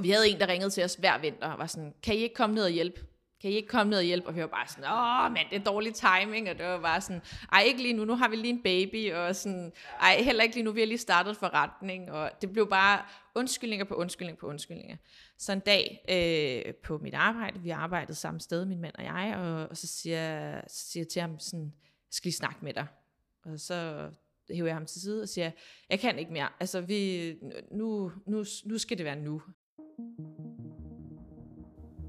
Og vi havde en, der ringede til os hver vinter og var sådan, kan I ikke komme ned og hjælpe? Kan I ikke komme ned og hjælpe? Og vi var bare sådan, åh mand, det er dårlig timing. Og det var bare sådan, ej ikke lige nu, nu har vi lige en baby. Og sådan, ej heller ikke lige nu, vi har lige startet forretning. Og det blev bare undskyldninger på undskyldninger på undskyldninger. Så en dag øh, på mit arbejde, vi arbejdede samme sted, min mand og jeg, og, og så, siger, så siger jeg til ham sådan, jeg skal lige snakke med dig. Og så hæver jeg ham til side og siger, jeg kan ikke mere. Altså, vi, nu, nu, nu skal det være nu.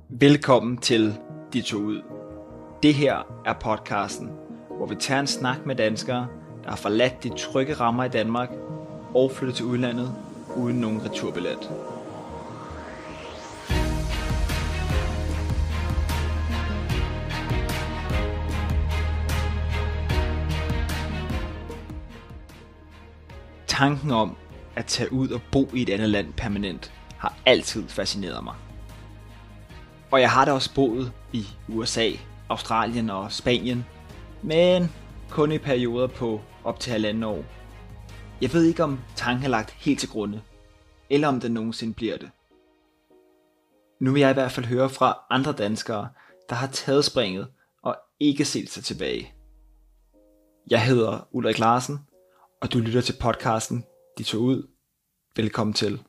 Velkommen til De To Ud. Det her er podcasten, hvor vi tager en snak med danskere, der har forladt de trygge rammer i Danmark og flyttet til udlandet uden nogen returbillet. Tanken om at tage ud og bo i et andet land permanent har altid fascineret mig. Og jeg har da også boet i USA, Australien og Spanien, men kun i perioder på op til halvanden år. Jeg ved ikke, om tanken er lagt helt til grunde, eller om den nogensinde bliver det. Nu vil jeg i hvert fald høre fra andre danskere, der har taget springet og ikke set sig tilbage. Jeg hedder Ulrik Larsen, og du lytter til podcasten De tog ud. Velkommen til.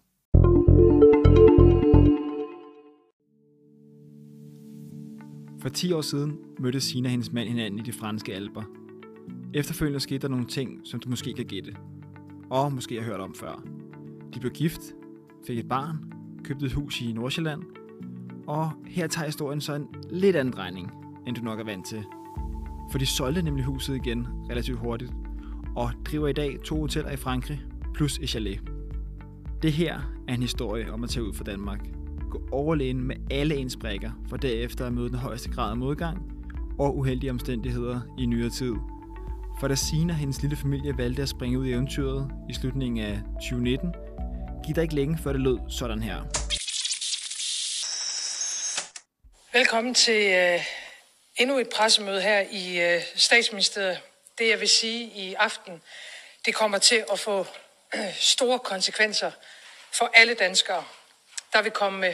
For 10 år siden mødte Sina og hendes mand hinanden i de franske alber. Efterfølgende skete der nogle ting, som du måske kan gætte. Og måske har hørt om før. De blev gift, fik et barn, købte et hus i Nordsjælland, og her tager historien så en lidt anden drejning, end du nok er vant til. For de solgte nemlig huset igen relativt hurtigt, og driver i dag to hoteller i Frankrig, plus et chalet. Det her er en historie om at tage ud fra Danmark. Gå overlægen med alle ens brækker, for derefter at møde den højeste grad af modgang og uheldige omstændigheder i nyere tid. For da Sina og hendes lille familie valgte at springe ud i eventyret i slutningen af 2019, gik der ikke længe før det lød sådan her. Velkommen til øh, endnu et pressemøde her i øh, statsministeriet. Det jeg vil sige i aften, det kommer til at få øh, store konsekvenser for alle danskere. Der vil komme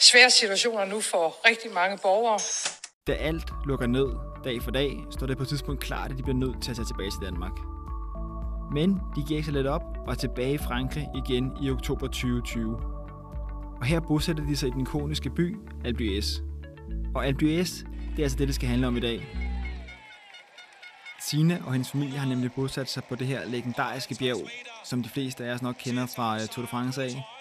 svære situationer nu for rigtig mange borgere. Da alt lukker ned dag for dag, står det på et tidspunkt klart, at de bliver nødt til at tage tilbage til Danmark. Men de giver ikke så lidt op og er tilbage i Frankrig igen i oktober 2020. Og her bosætter de sig i den ikoniske by Albuès. Og Albuès, det er altså det, det skal handle om i dag. Sine og hendes familie har nemlig bosat sig på det her legendariske bjerg, som de fleste af os nok kender fra øh, Tour de France af.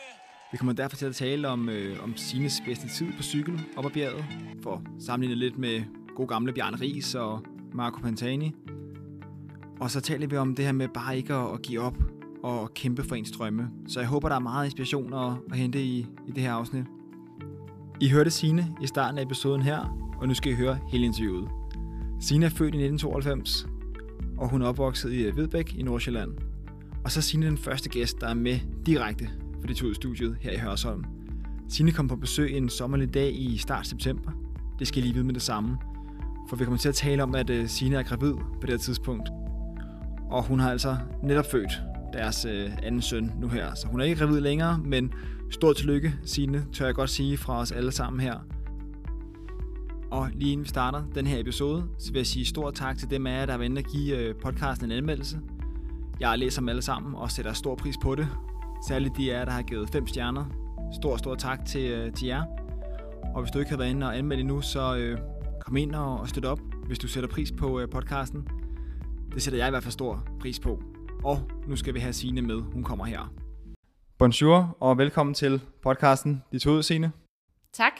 Vi kommer derfor til at tale om, øh, om Sines bedste tid på cykel op ad bjerget, for sammenlignet lidt med god gamle Bjarne Ries og Marco Pantani. Og så taler vi om det her med bare ikke at, at give op og kæmpe for ens drømme. Så jeg håber, der er meget inspiration at, at hente i, i det her afsnit. I hørte Sine i starten af episoden her, og nu skal I høre hele interviewet. Sine er født i 1992, og hun er opvokset i Vedbæk i Nordsjælland. Og så er Signe den første gæst, der er med direkte for det tog studiet her i Hørsholm. Signe kom på besøg en sommerlig dag i start september. Det skal I lige vide med det samme. For vi kommer til at tale om, at øh, Signe er gravid på det her tidspunkt. Og hun har altså netop født deres øh, anden søn nu her. Så hun er ikke gravid længere, men stort tillykke, Signe, tør jeg godt sige fra os alle sammen her. Og lige inden vi starter den her episode, så vil jeg sige stor tak til dem af jer, der har været at give øh, podcasten en anmeldelse. Jeg læser dem alle sammen og sætter stor pris på det. Særligt de af jer, der har givet 5 stjerner. Stor, stor tak til, øh, til jer. Og hvis du ikke har været inde og anmeldt endnu, så øh, kom ind og, og støt op, hvis du sætter pris på øh, podcasten. Det sætter jeg i hvert fald stor pris på. Og nu skal vi have Sine med. Hun kommer her. Bonjour og velkommen til podcasten De to Signe. Tak.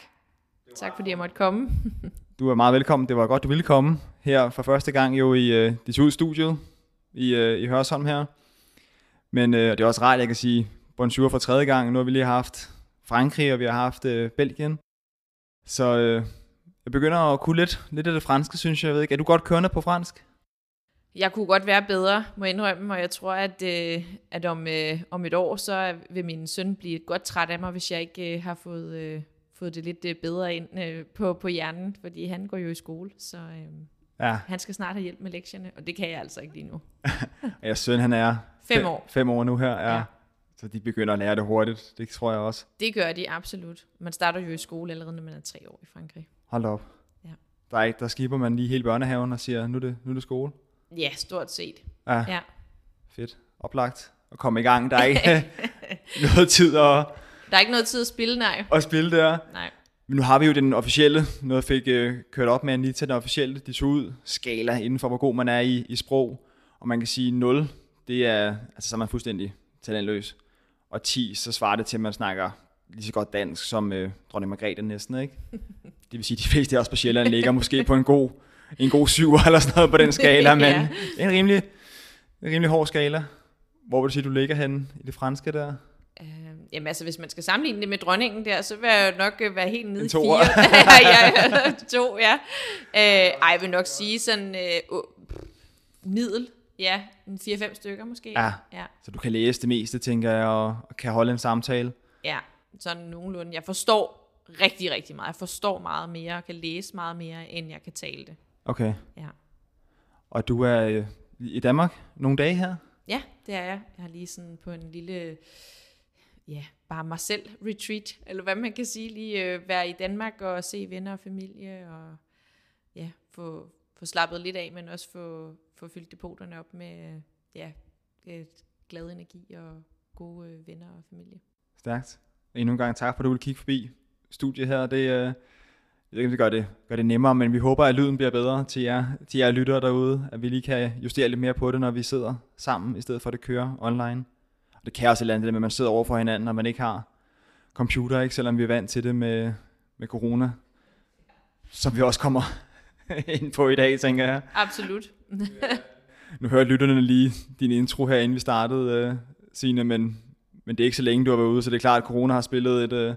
Tak fordi jeg måtte komme. Du er meget velkommen. Det var godt, du ville komme her for første gang jo i uh, De to studiet i, uh, i Hørsholm her. Men uh, det er også rart, at jeg kan sige bonjour for tredje gang. Nu har vi lige haft Frankrig, og vi har haft uh, Belgien. Så uh, jeg begynder at kunne lidt, lidt af det franske, synes jeg. jeg ved ikke. Er du godt kørende på fransk? Jeg kunne godt være bedre, må jeg indrømme, og jeg tror, at, øh, at om, øh, om et år, så vil min søn blive godt træt af mig, hvis jeg ikke øh, har fået, øh, fået det lidt øh, bedre ind øh, på, på hjernen, fordi han går jo i skole, så øh, Ja. han skal snart have hjælp med lektierne, og det kan jeg altså ikke lige nu. Jeres søn, han er Fem fe- år. Fem år nu her, ja. Ja. Så de begynder at lære det hurtigt. Det tror jeg også. Det gør de absolut. Man starter jo i skole allerede, når man er tre år i Frankrig. Hold op. Ja. Der, er ikke, der skipper man lige hele børnehaven og siger, nu er det, nu er det skole. Ja, stort set. Ja, Ja. fedt. Oplagt. Og komme i gang. Der er ikke noget tid at, Der er ikke noget tid at spille, nej. at spille der. Nej. Men nu har vi jo den officielle, noget fik øh, kørt op med en lige til den officielle, de tog ud, skala inden for, hvor god man er i, i sprog. Og man kan sige 0, det er, altså så er man fuldstændig talentløs. Og 10, så svarer det til, at man snakker lige så godt dansk som øh, dronning Margrethe næsten, ikke? Det vil sige, at de fleste af os på Sjælland ligger måske på en god, en god 7 eller sådan noget på den skala, men Ja. det er en rimelig, en rimelig hård skala. Hvor vil du sige, du ligger henne i det franske der? Øh, jamen altså, hvis man skal sammenligne det med dronningen der, så vil jeg jo nok øh, være helt nede i fire. ja, ja, to, ja. Øh, ej, jeg vil nok sige sådan øh, middel. Ja, en 4-5 stykker måske. Ja. ja. Så du kan læse det meste, tænker jeg, og, og kan holde en samtale. Ja, sådan nogenlunde. Jeg forstår rigtig, rigtig meget. Jeg forstår meget mere, og kan læse meget mere, end jeg kan tale det. Okay. Ja. Og du er øh, i Danmark nogle dage her? Ja, det er jeg. Jeg har lige sådan på en lille, ja, bare mig selv retreat, eller hvad man kan sige, lige øh, være i Danmark og se venner og familie, og ja, få, få slappet lidt af, men også få, få fyldt depoterne op med, ja, glad energi og gode øh, venner og familie. Stærkt. Endnu en gang tak for, at du vil kigge forbi studiet her. Det, øh, jeg ved ikke, om det gør, det gør det nemmere, men vi håber, at lyden bliver bedre til jer, til jer lyttere derude. At vi lige kan justere lidt mere på det, når vi sidder sammen, i stedet for at det kører online. Og det kan også et eller andet, det med, at man sidder over for hinanden, når man ikke har computer, ikke? selvom vi er vant til det med, med corona. Som vi også kommer ind på i dag, tænker jeg. Absolut. Nu hører lytterne lige din intro her, inden vi startede, øh, Signe, men, men det er ikke så længe, du har været ude, så det er klart, at corona har spillet et, øh,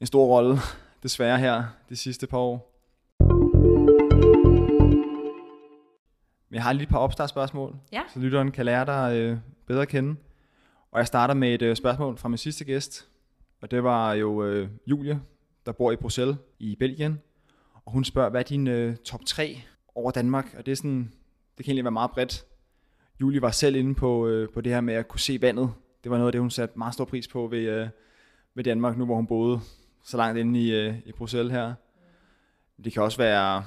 en stor rolle, desværre her, de sidste par år. Men jeg har lige et par opstartsspørgsmål, Ja. så lytteren kan lære dig øh, bedre at kende. Og jeg starter med et øh, spørgsmål fra min sidste gæst, og det var jo øh, Julie, der bor i Bruxelles i Belgien. Og hun spørger, hvad er din øh, top 3 over Danmark? Og det er sådan, det kan egentlig være meget bredt. Julie var selv inde på, øh, på det her med at kunne se vandet. Det var noget af det, hun satte meget stor pris på ved, øh, ved Danmark, nu hvor hun boede så langt inde i, øh, i Bruxelles her. Det kan også være,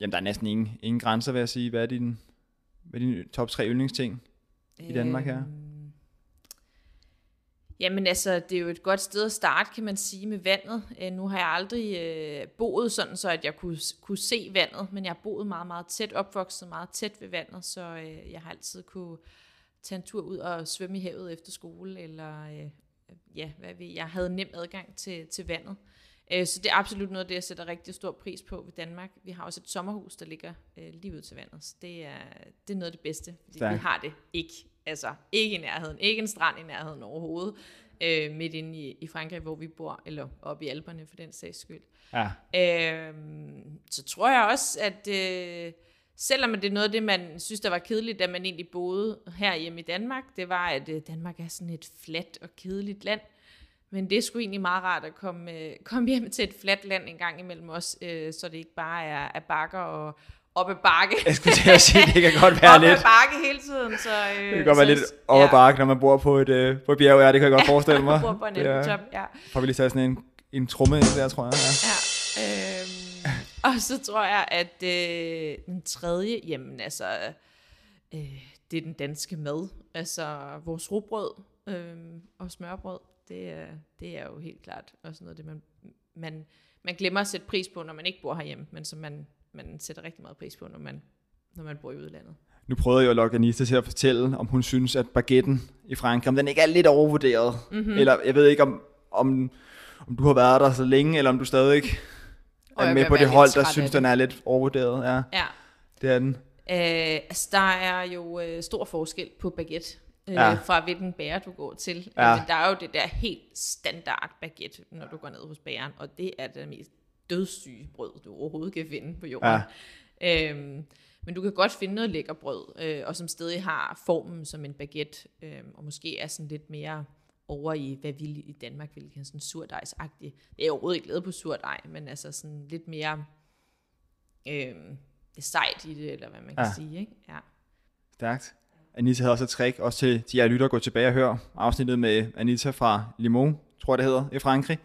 jamen der er næsten ingen, ingen grænser, vil jeg sige. Hvad er din, hvad er din top 3 yndlingsting? I Danmark her? Øhm, Jamen altså, det er jo et godt sted at starte, kan man sige, med vandet. Øh, nu har jeg aldrig øh, boet sådan, så at jeg kunne, kunne se vandet, men jeg har boet meget, meget tæt, opvokset meget tæt ved vandet, så øh, jeg har altid kunne tage en tur ud og svømme i havet efter skole, eller øh, ja, hvad ved jeg, havde nem adgang til, til vandet. Øh, så det er absolut noget af det, jeg sætter rigtig stor pris på ved Danmark. Vi har også et sommerhus, der ligger øh, lige ud til vandet, så det er, det er noget af det bedste, fordi Stærkt. vi har det ikke. Altså, ikke i nærheden. Ikke en strand i nærheden overhovedet. Øh, midt inde i, i Frankrig, hvor vi bor, eller oppe i Alperne for den sags skyld. Ja. Øhm, så tror jeg også, at øh, selvom det er noget af det, man synes, der var kedeligt, da man egentlig boede herhjemme i Danmark, det var, at øh, Danmark er sådan et fladt og kedeligt land. Men det er sgu egentlig meget rart at komme, øh, komme hjem til et fladt land en gang imellem os, øh, så det ikke bare er, er bakker og op ad bakke. Jeg skulle til at sige, det kan godt være op lidt, ad bakke hele tiden. Så, øh, det kan godt være lidt over bakke, når man bor på et, øh, på et bjerg. Ja, det kan jeg godt forestille mig. bor på en elbetop, ja. Får vi lige taget sådan en, en trumme ind der, tror jeg. Ja. Ja, øhm, og så tror jeg, at øh, den tredje, jamen altså, øh, det er den danske mad. Altså vores rugbrød øh, og smørbrød, det er, det er jo helt klart også noget af det, man, man, man glemmer at sætte pris på, når man ikke bor herhjemme, men som man, man sætter rigtig meget pris på, når man, når man bor i udlandet. Nu prøvede jeg jo at lokke Anita til at fortælle, om hun synes, at baguetten i Frankrig, om den ikke er lidt overvurderet. Mhm. Mm-hmm. Eller jeg ved ikke, om, om, om du har været der så længe, eller om du stadig Og er med på det hold, der synes, den er lidt overvurderet. Ja, Ja, det er den. Øh, altså, der er jo øh, stor forskel på baguette, øh, Ja. fra hvilken bager du går til. Ja. Ja. Men der er jo det der helt standard baguette, når du går ned hos bageren, og det er det mest dødssyge brød, du overhovedet kan finde på jorden. Ja. Øhm, men du kan godt finde noget lækker brød, øh, og som stadig har formen som en baguette, øh, og måske er sådan lidt mere over i, hvad vi i Danmark ville kalde sådan surdejsagtigt. Det er overhovedet ikke lavet på surdej, men altså sådan lidt mere øh, sejt i det, eller hvad man kan Ja. sige. Ikke? Ja. Stærkt. Anita havde også et trick, også til, til jer lytter, gå tilbage og høre afsnittet med Anita fra Limoux, tror jeg det hedder, i Frankrig.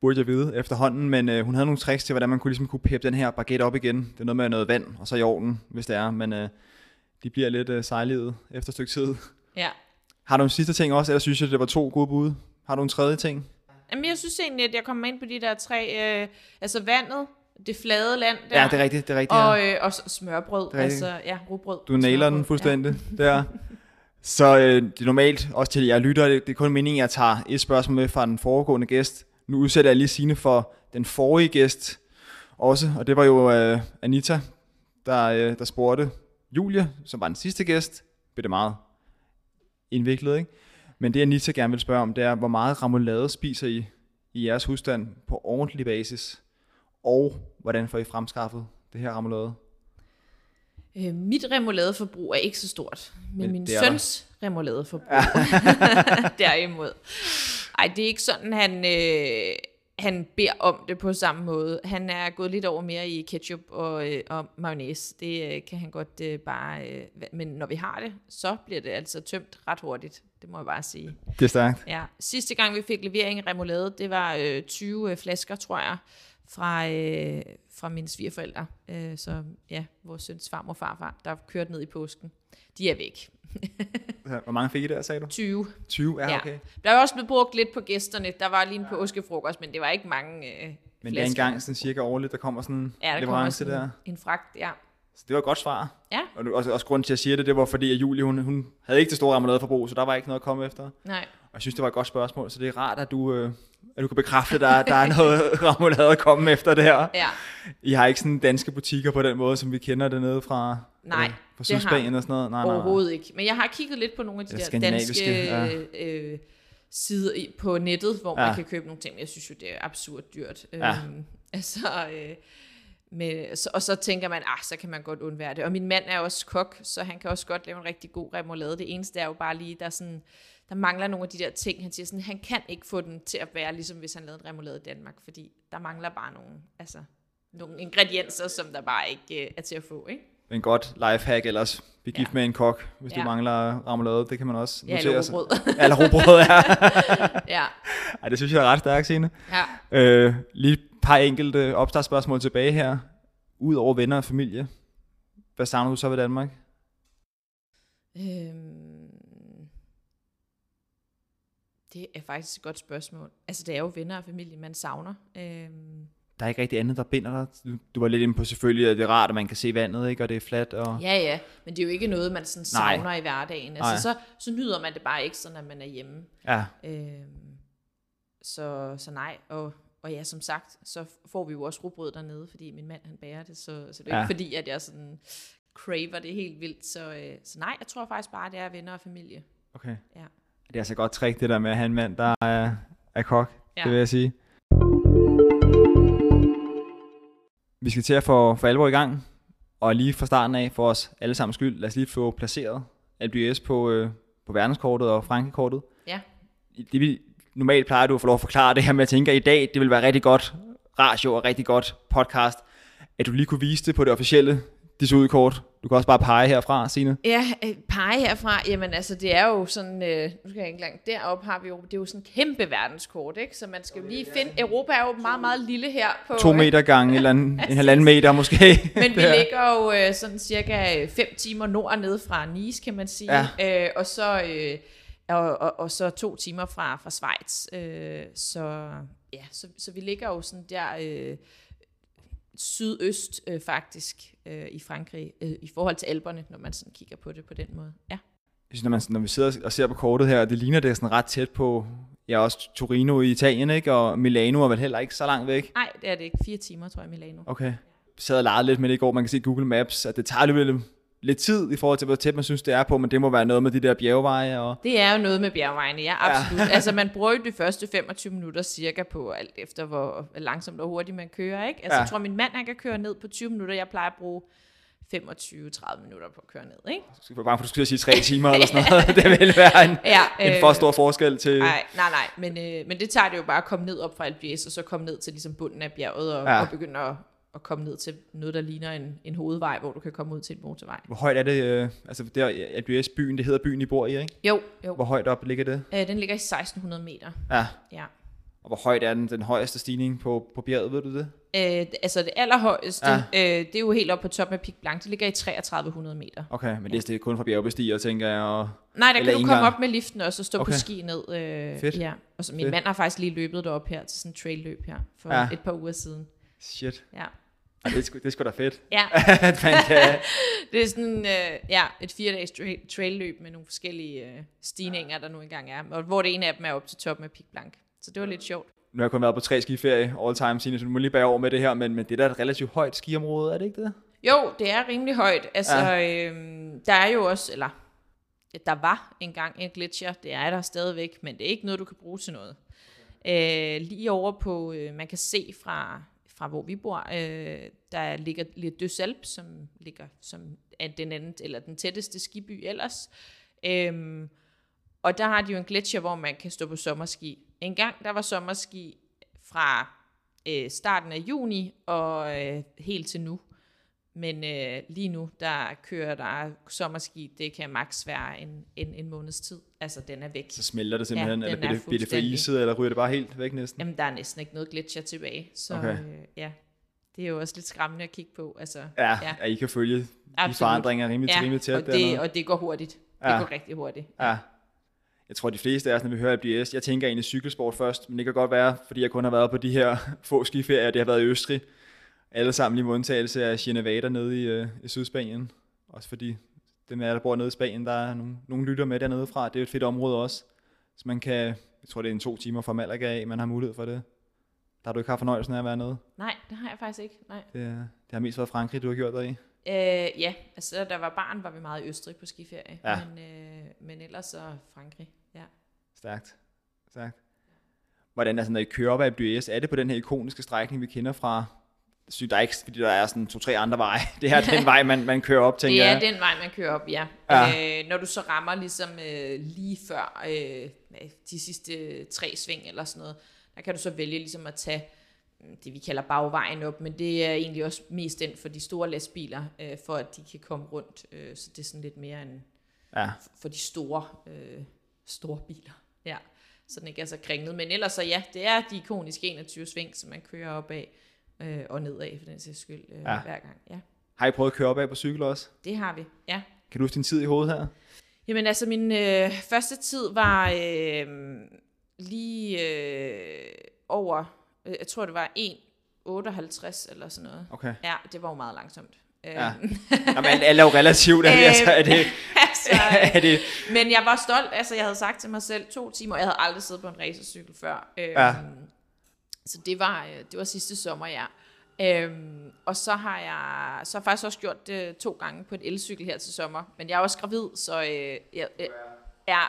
Burde jeg vide efterhånden, men øh, hun havde nogle tricks til, hvordan man kunne, ligesom kunne peppe den her baguette op igen. Det er noget med noget vand, og så i orden, hvis det er, men øh, de bliver lidt øh, sejlivet efter et stykke tid. Ja. Har du en sidste ting også, eller synes jeg, det var to gode bud? Har du en tredje ting? Jamen, jeg synes egentlig, at jeg kommer ind på de der tre, øh, altså vandet, det flade land der, Ja, det er rigtigt, det er rigtigt. og, øh, og smørbrød, altså, ja, rugbrød. Du nailer den fuldstændig ja. der. Så øh, det er normalt, også til jer lytter, det, det er kun meningen, at jeg tager et spørgsmål med fra den foregående gæst. Nu udsætter jeg lige sine for den forrige gæst også, og det var jo øh, Anita, der, øh, der spurgte Julie, som var den sidste gæst. Blev det meget indviklet, ikke? Men det Anita gerne vil spørge om, det er, hvor meget remoulade spiser I i jeres husstand på ordentlig basis? Og hvordan får I fremskaffet det her remoulade? Øh, mit remouladeforbrug er ikke så stort, men, Men min er der. søns remouladeforbrug derimod. Ej, det er ikke sådan, han, øh, han beder om det på samme måde. Han er gået lidt over mere i ketchup og, øh, og mayonnaise. Det øh, kan han godt øh, bare... Øh, men når vi har det, så bliver det altså tømt ret hurtigt. Det må jeg bare sige. Det er stærkt. Ja, sidste gang vi fik levering af remoulade, det var øh, 20 øh, flasker, tror jeg, fra, øh, fra mine svigerforældre. Øh, så ja, vores søns farmor og farfar, der kørte ned i påsken. De er væk. Hvor mange fik I der, sagde du? 20. 20, ja, Ja. okay. Der er også blevet brugt lidt på gæsterne. Der var lige en påskefrokost, men det var ikke mange øh, Men det er engang sådan cirka årligt, der kommer sådan en ja, der leverance sådan der. en fragt, ja. Så det var et godt svar. Ja, Og også, også grunden til, at jeg siger det, det var fordi, at Julie, hun, hun havde ikke det store remouladeforbrug, så der var ikke noget at komme efter. nej. Jeg synes, det var et godt spørgsmål, så det er rart, at du, øh, at du kan bekræfte, at der, der er noget remoulade at komme efter det her. Ja, I har ikke sådan danske butikker på den måde, som vi kender det nede fra, Nej, øh, fra det Sydspanien og sådan noget. Nej, nej, nej. overhovedet ikke. Men jeg har kigget lidt på nogle af de Ja, der danske ja. øh, sider på nettet, hvor Ja. man kan købe nogle ting. Men Jeg synes jo, det er absurd dyrt. Ja. Øhm, altså, øh, med, så, og så tænker man, ah, så kan man godt undvære det. Og min mand er også kok, så han kan også godt lave en rigtig god remoulade. Det eneste er jo bare lige, der, er sådan, der mangler nogle af de der ting. Han siger sådan, han kan ikke få den til at være, ligesom hvis han lavede en remoulade i Danmark, fordi der mangler bare nogle, altså, nogle ingredienser, som der bare ikke øh, er til at få, ikke? En godt lifehack ellers. Bliv gift Ja. med en kok, hvis du Ja. mangler remoulade. Det kan man også Ja, notere eller sig. Ja, eller rugbrød, ja. ja, Ej, det synes jeg er ret stærkt, Signe. ja. Øh, lige et par enkelte opstartsspørgsmål tilbage her. Udover venner og familie, hvad savner du så ved Danmark? Øhm, det er faktisk et godt spørgsmål. Altså, det er jo venner og familie, man savner. Øhm, Der er ikke rigtig andet, der binder dig. Du, var lidt inde på selvfølgelig, at det er rart, at man kan se vandet, ikke? og det er fladt. Og... ja, ja, men det er jo ikke noget, man sådan Nej. savner i hverdagen. Nej. Altså, så, så nyder man det bare ikke, når man er hjemme. Ja, Øhm, så, så nej, og, og ja, som sagt, så får vi jo også rugbrød dernede, fordi min mand, han bærer det, så, så det er ja. ikke fordi, at jeg sådan craver det helt vildt. Så, øh, så nej, jeg tror faktisk bare, det er venner og familie. okay. Ja. Det er altså godt trick, det der med at have en mand, der er, er kok. Ja. Det vil jeg sige. Vi skal til at få for alvor i gang. Og lige fra starten af, for os alle sammen skyld, lad os lige få placeret LBS på, øh, på verdenskortet og Frankrig-kortet. Ja. Det vil, normalt plejer du at få lov at forklare det her, men jeg tænker, at i dag, det vil være rigtig godt radio og rigtig godt podcast, at du lige kunne vise det på det officielle Disud-kort. Du kan også bare pege herfra, Signe. Ja, øh, pege herfra, jamen altså, det er jo sådan, øh, nu skal jeg ikke langt, deroppe har vi jo, det er jo sådan en kæmpe verdenskort, ikke? Så man skal jo lige finde, Europa er jo meget, meget lille her på... To meter gange, eller en, en halvanden meter måske. Men vi ligger jo øh, sådan cirka 5 timer nord nede fra Nice, kan man sige. Ja. Øh, og, så, øh, og, og, og så to timer fra, fra Schweiz. Øh, så, ja, så, så vi ligger jo sådan der øh, sydøst øh, faktisk øh, i Frankrig, øh, i forhold til Alperne, når man sådan kigger på det på den måde. Ja. Jeg synes, når, man, når vi sidder og ser på kortet her, det ligner det sådan ret tæt på, ja også Torino i Italien, ikke? Og Milano er vel heller ikke så langt væk. Nej, det er det ikke. Fire timer, tror jeg, Milano. Okay. Jeg sad og legede lidt med det i går, man kan se Google Maps, at det tager alligevel lidt tid i forhold til, hvor tæt man synes, det er på, men det må være noget med de der bjergveje. Og... Det er jo noget med bjergvejene, ja, absolut. Ja. altså, man bruger jo de første 25 minutter cirka på alt efter, hvor langsomt og hurtigt man kører, ikke? Altså, Ja. jeg tror, min mand, han kan køre ned på 20 minutter. Jeg plejer at bruge 25-30 minutter på at køre ned, ikke? Jeg var bange for, at du skulle sige tre timer eller sådan noget. det ville være en, Ja, en for stor forskel til... Nej, nej, nej, men, øh, men det tager det jo bare at komme ned op fra Albies, og så komme ned til ligesom bunden af bjerget, og, ja. og begynde at, at komme ned til noget, der ligner en, en hovedvej, hvor du kan komme ud til en motorvej. Hvor højt er det, øh, altså der AWS byen, det hedder byen, I bor i, ikke? Jo, jo. Hvor højt op ligger det? Øh, den ligger i 1600 meter. Ja. Ja. Og hvor højt er den, den højeste stigning på, på bjerget, ved du det? Øh, altså det allerhøjeste, Ja. øh, det er jo helt op på toppen af Pic Blanc. Det ligger i 3300 meter. Okay, men det, det er kun for bjergbestiger, tænker jeg. Og... Nej, der kan du komme op med liften også og stå Okay. på ski ned. Øh, Fedt. Ja. Og så min Fedt. mand har faktisk lige løbet derop her til sådan en trail-løb her for ja. et par uger siden. Shit. Ja. Ej, det, er sgu, det er sgu da fedt. Ja, at man kan... det er sådan øh, ja, et fire-dages tra- trail-løb med nogle forskellige øh, stigninger, der nu engang er. Og hvor det ene af dem er op til toppen af Pic Blanc. Så det var lidt sjovt. Nu har jeg kun været på tre skiferie all time, Signe, så du må lige bære over med det her, men, men det er da et relativt højt skiområde, er det ikke det? Jo, det er rimelig højt. Altså, ja. øhm, der er jo også, eller der var engang en gletsjer, det er der stadigvæk, men det er ikke noget, du kan bruge til noget. Øh, lige over på, øh, man kan se fra, fra hvor vi bor, øh, der ligger lidt Døsalp, som ligger som er den anden, eller den tætteste skiby ellers. Øhm, og der har de jo en gletsjer, hvor man kan stå på sommerski. En gang, der var sommerski fra øh, starten af juni og øh, helt til nu. Men øh, lige nu, der kører der sommerski, det kan maks være en, en, en måneds tid. Altså, den er væk. Så smelter det simpelthen, Ja, ja, eller er bliver det, bliver det for iset, eller ryger det bare helt væk næsten? Jamen, der er næsten ikke noget gletsjer tilbage. Så Okay. øh, ja, det er jo også lidt skræmmende at kigge på. Altså, Ja, ja. ja. I kan følge de Absolut. forandringer rimelig, ja, rimelig tæt og, det, dernede. og det går hurtigt. Ja. Det går rigtig hurtigt. Ja. Jeg tror, de fleste af os, når vi hører ABS, jeg tænker egentlig cykelsport først, men det kan godt være, fordi jeg kun har været på de her få skiferier, det har været i Østrig. Alle sammen lige med undtagelse af Genevada nede i, øh, i Sydspanien. Også fordi dem af der bor nede i Spanien, der er nogle, nogle lytter med dernede fra. Det er et fedt område også. Så man kan, jeg tror det er en to timer fra Malaga af, man har mulighed for det. Der har du ikke haft fornøjelsen af at være nede. Nej, det har jeg faktisk ikke. Nej. Det, det har mest været Frankrig, du har gjort der i. Øh, ja, altså da var barn, var vi meget i Østrig på skiferie. Ja. Men, øh, men ellers så Frankrig. Ja. Stærkt. Stærkt. Hvordan er sådan, når I kører op ad ABS, er det på den her ikoniske strækning, vi kender fra synes, der er ikke, fordi der er sådan to-tre andre veje. Det her er den vej, man, man kører op, tænker Det er jeg. den vej, man kører op, ja. Ja. ja. Øh, når du så rammer ligesom øh, lige før øh, de sidste tre sving eller sådan noget, der kan du så vælge ligesom at tage mm, det, vi kalder bagvejen op, men det er egentlig også mest den for de store lastbiler, øh, for at de kan komme rundt. Øh, så det er sådan lidt mere en Ja. for de store, øh, store biler. Ja, så den ikke er så kringlet. Men ellers så ja, det er de ikoniske 21 sving, som man kører op af øh, og nedad for den sags skyld øh, Ja. hver gang. Ja, Har I prøvet at køre op af på cykel også? det har vi. Ja. Kan du huske din tid i hovedet her? Jamen altså, min øh, første tid var øh, lige øh, over, øh, jeg tror det var 1,58 eller sådan noget. Okay. Ja, det var jo meget langsomt. Øh, Ja. Jamen, alt alt er jo relativt. Er det, altså, er det, altså, er det, Men jeg var stolt, altså jeg havde sagt til mig selv to timer, jeg havde aldrig siddet på en racercykel før. Øhm, Ja. Så det var, øh, det var sidste sommer, ja. Øhm, og så har jeg så har jeg faktisk også gjort det to gange på en elcykel her til sommer. Men jeg er også gravid, så øh, jeg, øh, ja,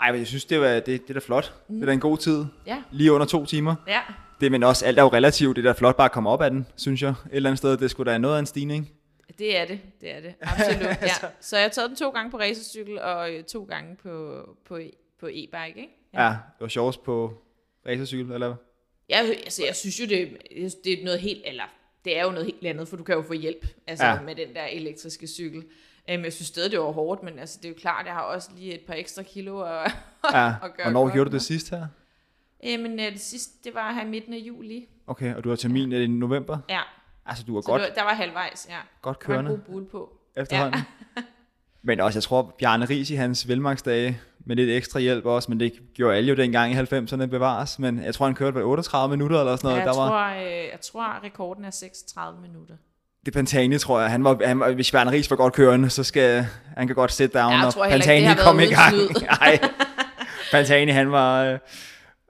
ej, men jeg synes, det, var, det, det er da flot. Mm. Det er da en god tid. ja, Lige under to timer. ja. Det, men også alt er jo relativt. Det er da flot bare at komme op af den, synes jeg. Et eller andet sted, det skulle da noget af en stigning. Det er det, det er det, absolut. ja. Så jeg har taget den to gange på racercykel, og øh, to gange på, på, på e-bike, ikke? Ja, det var sjovest på racercykel, eller hvad? Jeg, altså, jeg synes jo, det, det er noget helt, eller det er jo noget helt andet, for du kan jo få hjælp altså, Ja. ja. med den der elektriske cykel. Um, jeg synes stadig, det var hårdt, men altså, det er jo klart, jeg har også lige et par ekstra kilo at, Ja. at gøre Hvornår gjorde du det sidst her? Jamen, øh, det sidste, det var her i midten af juli. Okay, og du har termin i november? Ja, Altså, du er så godt, var, der var halvvejs, ja. godt Der var en kørende god bul på. efterhånden. Men også, jeg tror, Bjarne Ries i hans velmagsdage, med lidt ekstra hjælp også, men det gjorde alle jo dengang i 90'erne bevares. Men jeg tror, han kørte ved 38 minutter eller sådan noget. jeg, der var, tror, øh, jeg tror, rekorden er 36 minutter. det Pantani, tror jeg. Han var, han, var- hvis Bjarne Ries var godt kørende, så skal han kan godt sætte down, Ja, og ikke, Pantani har kom i gang. Nej, Pantani, han var, øh,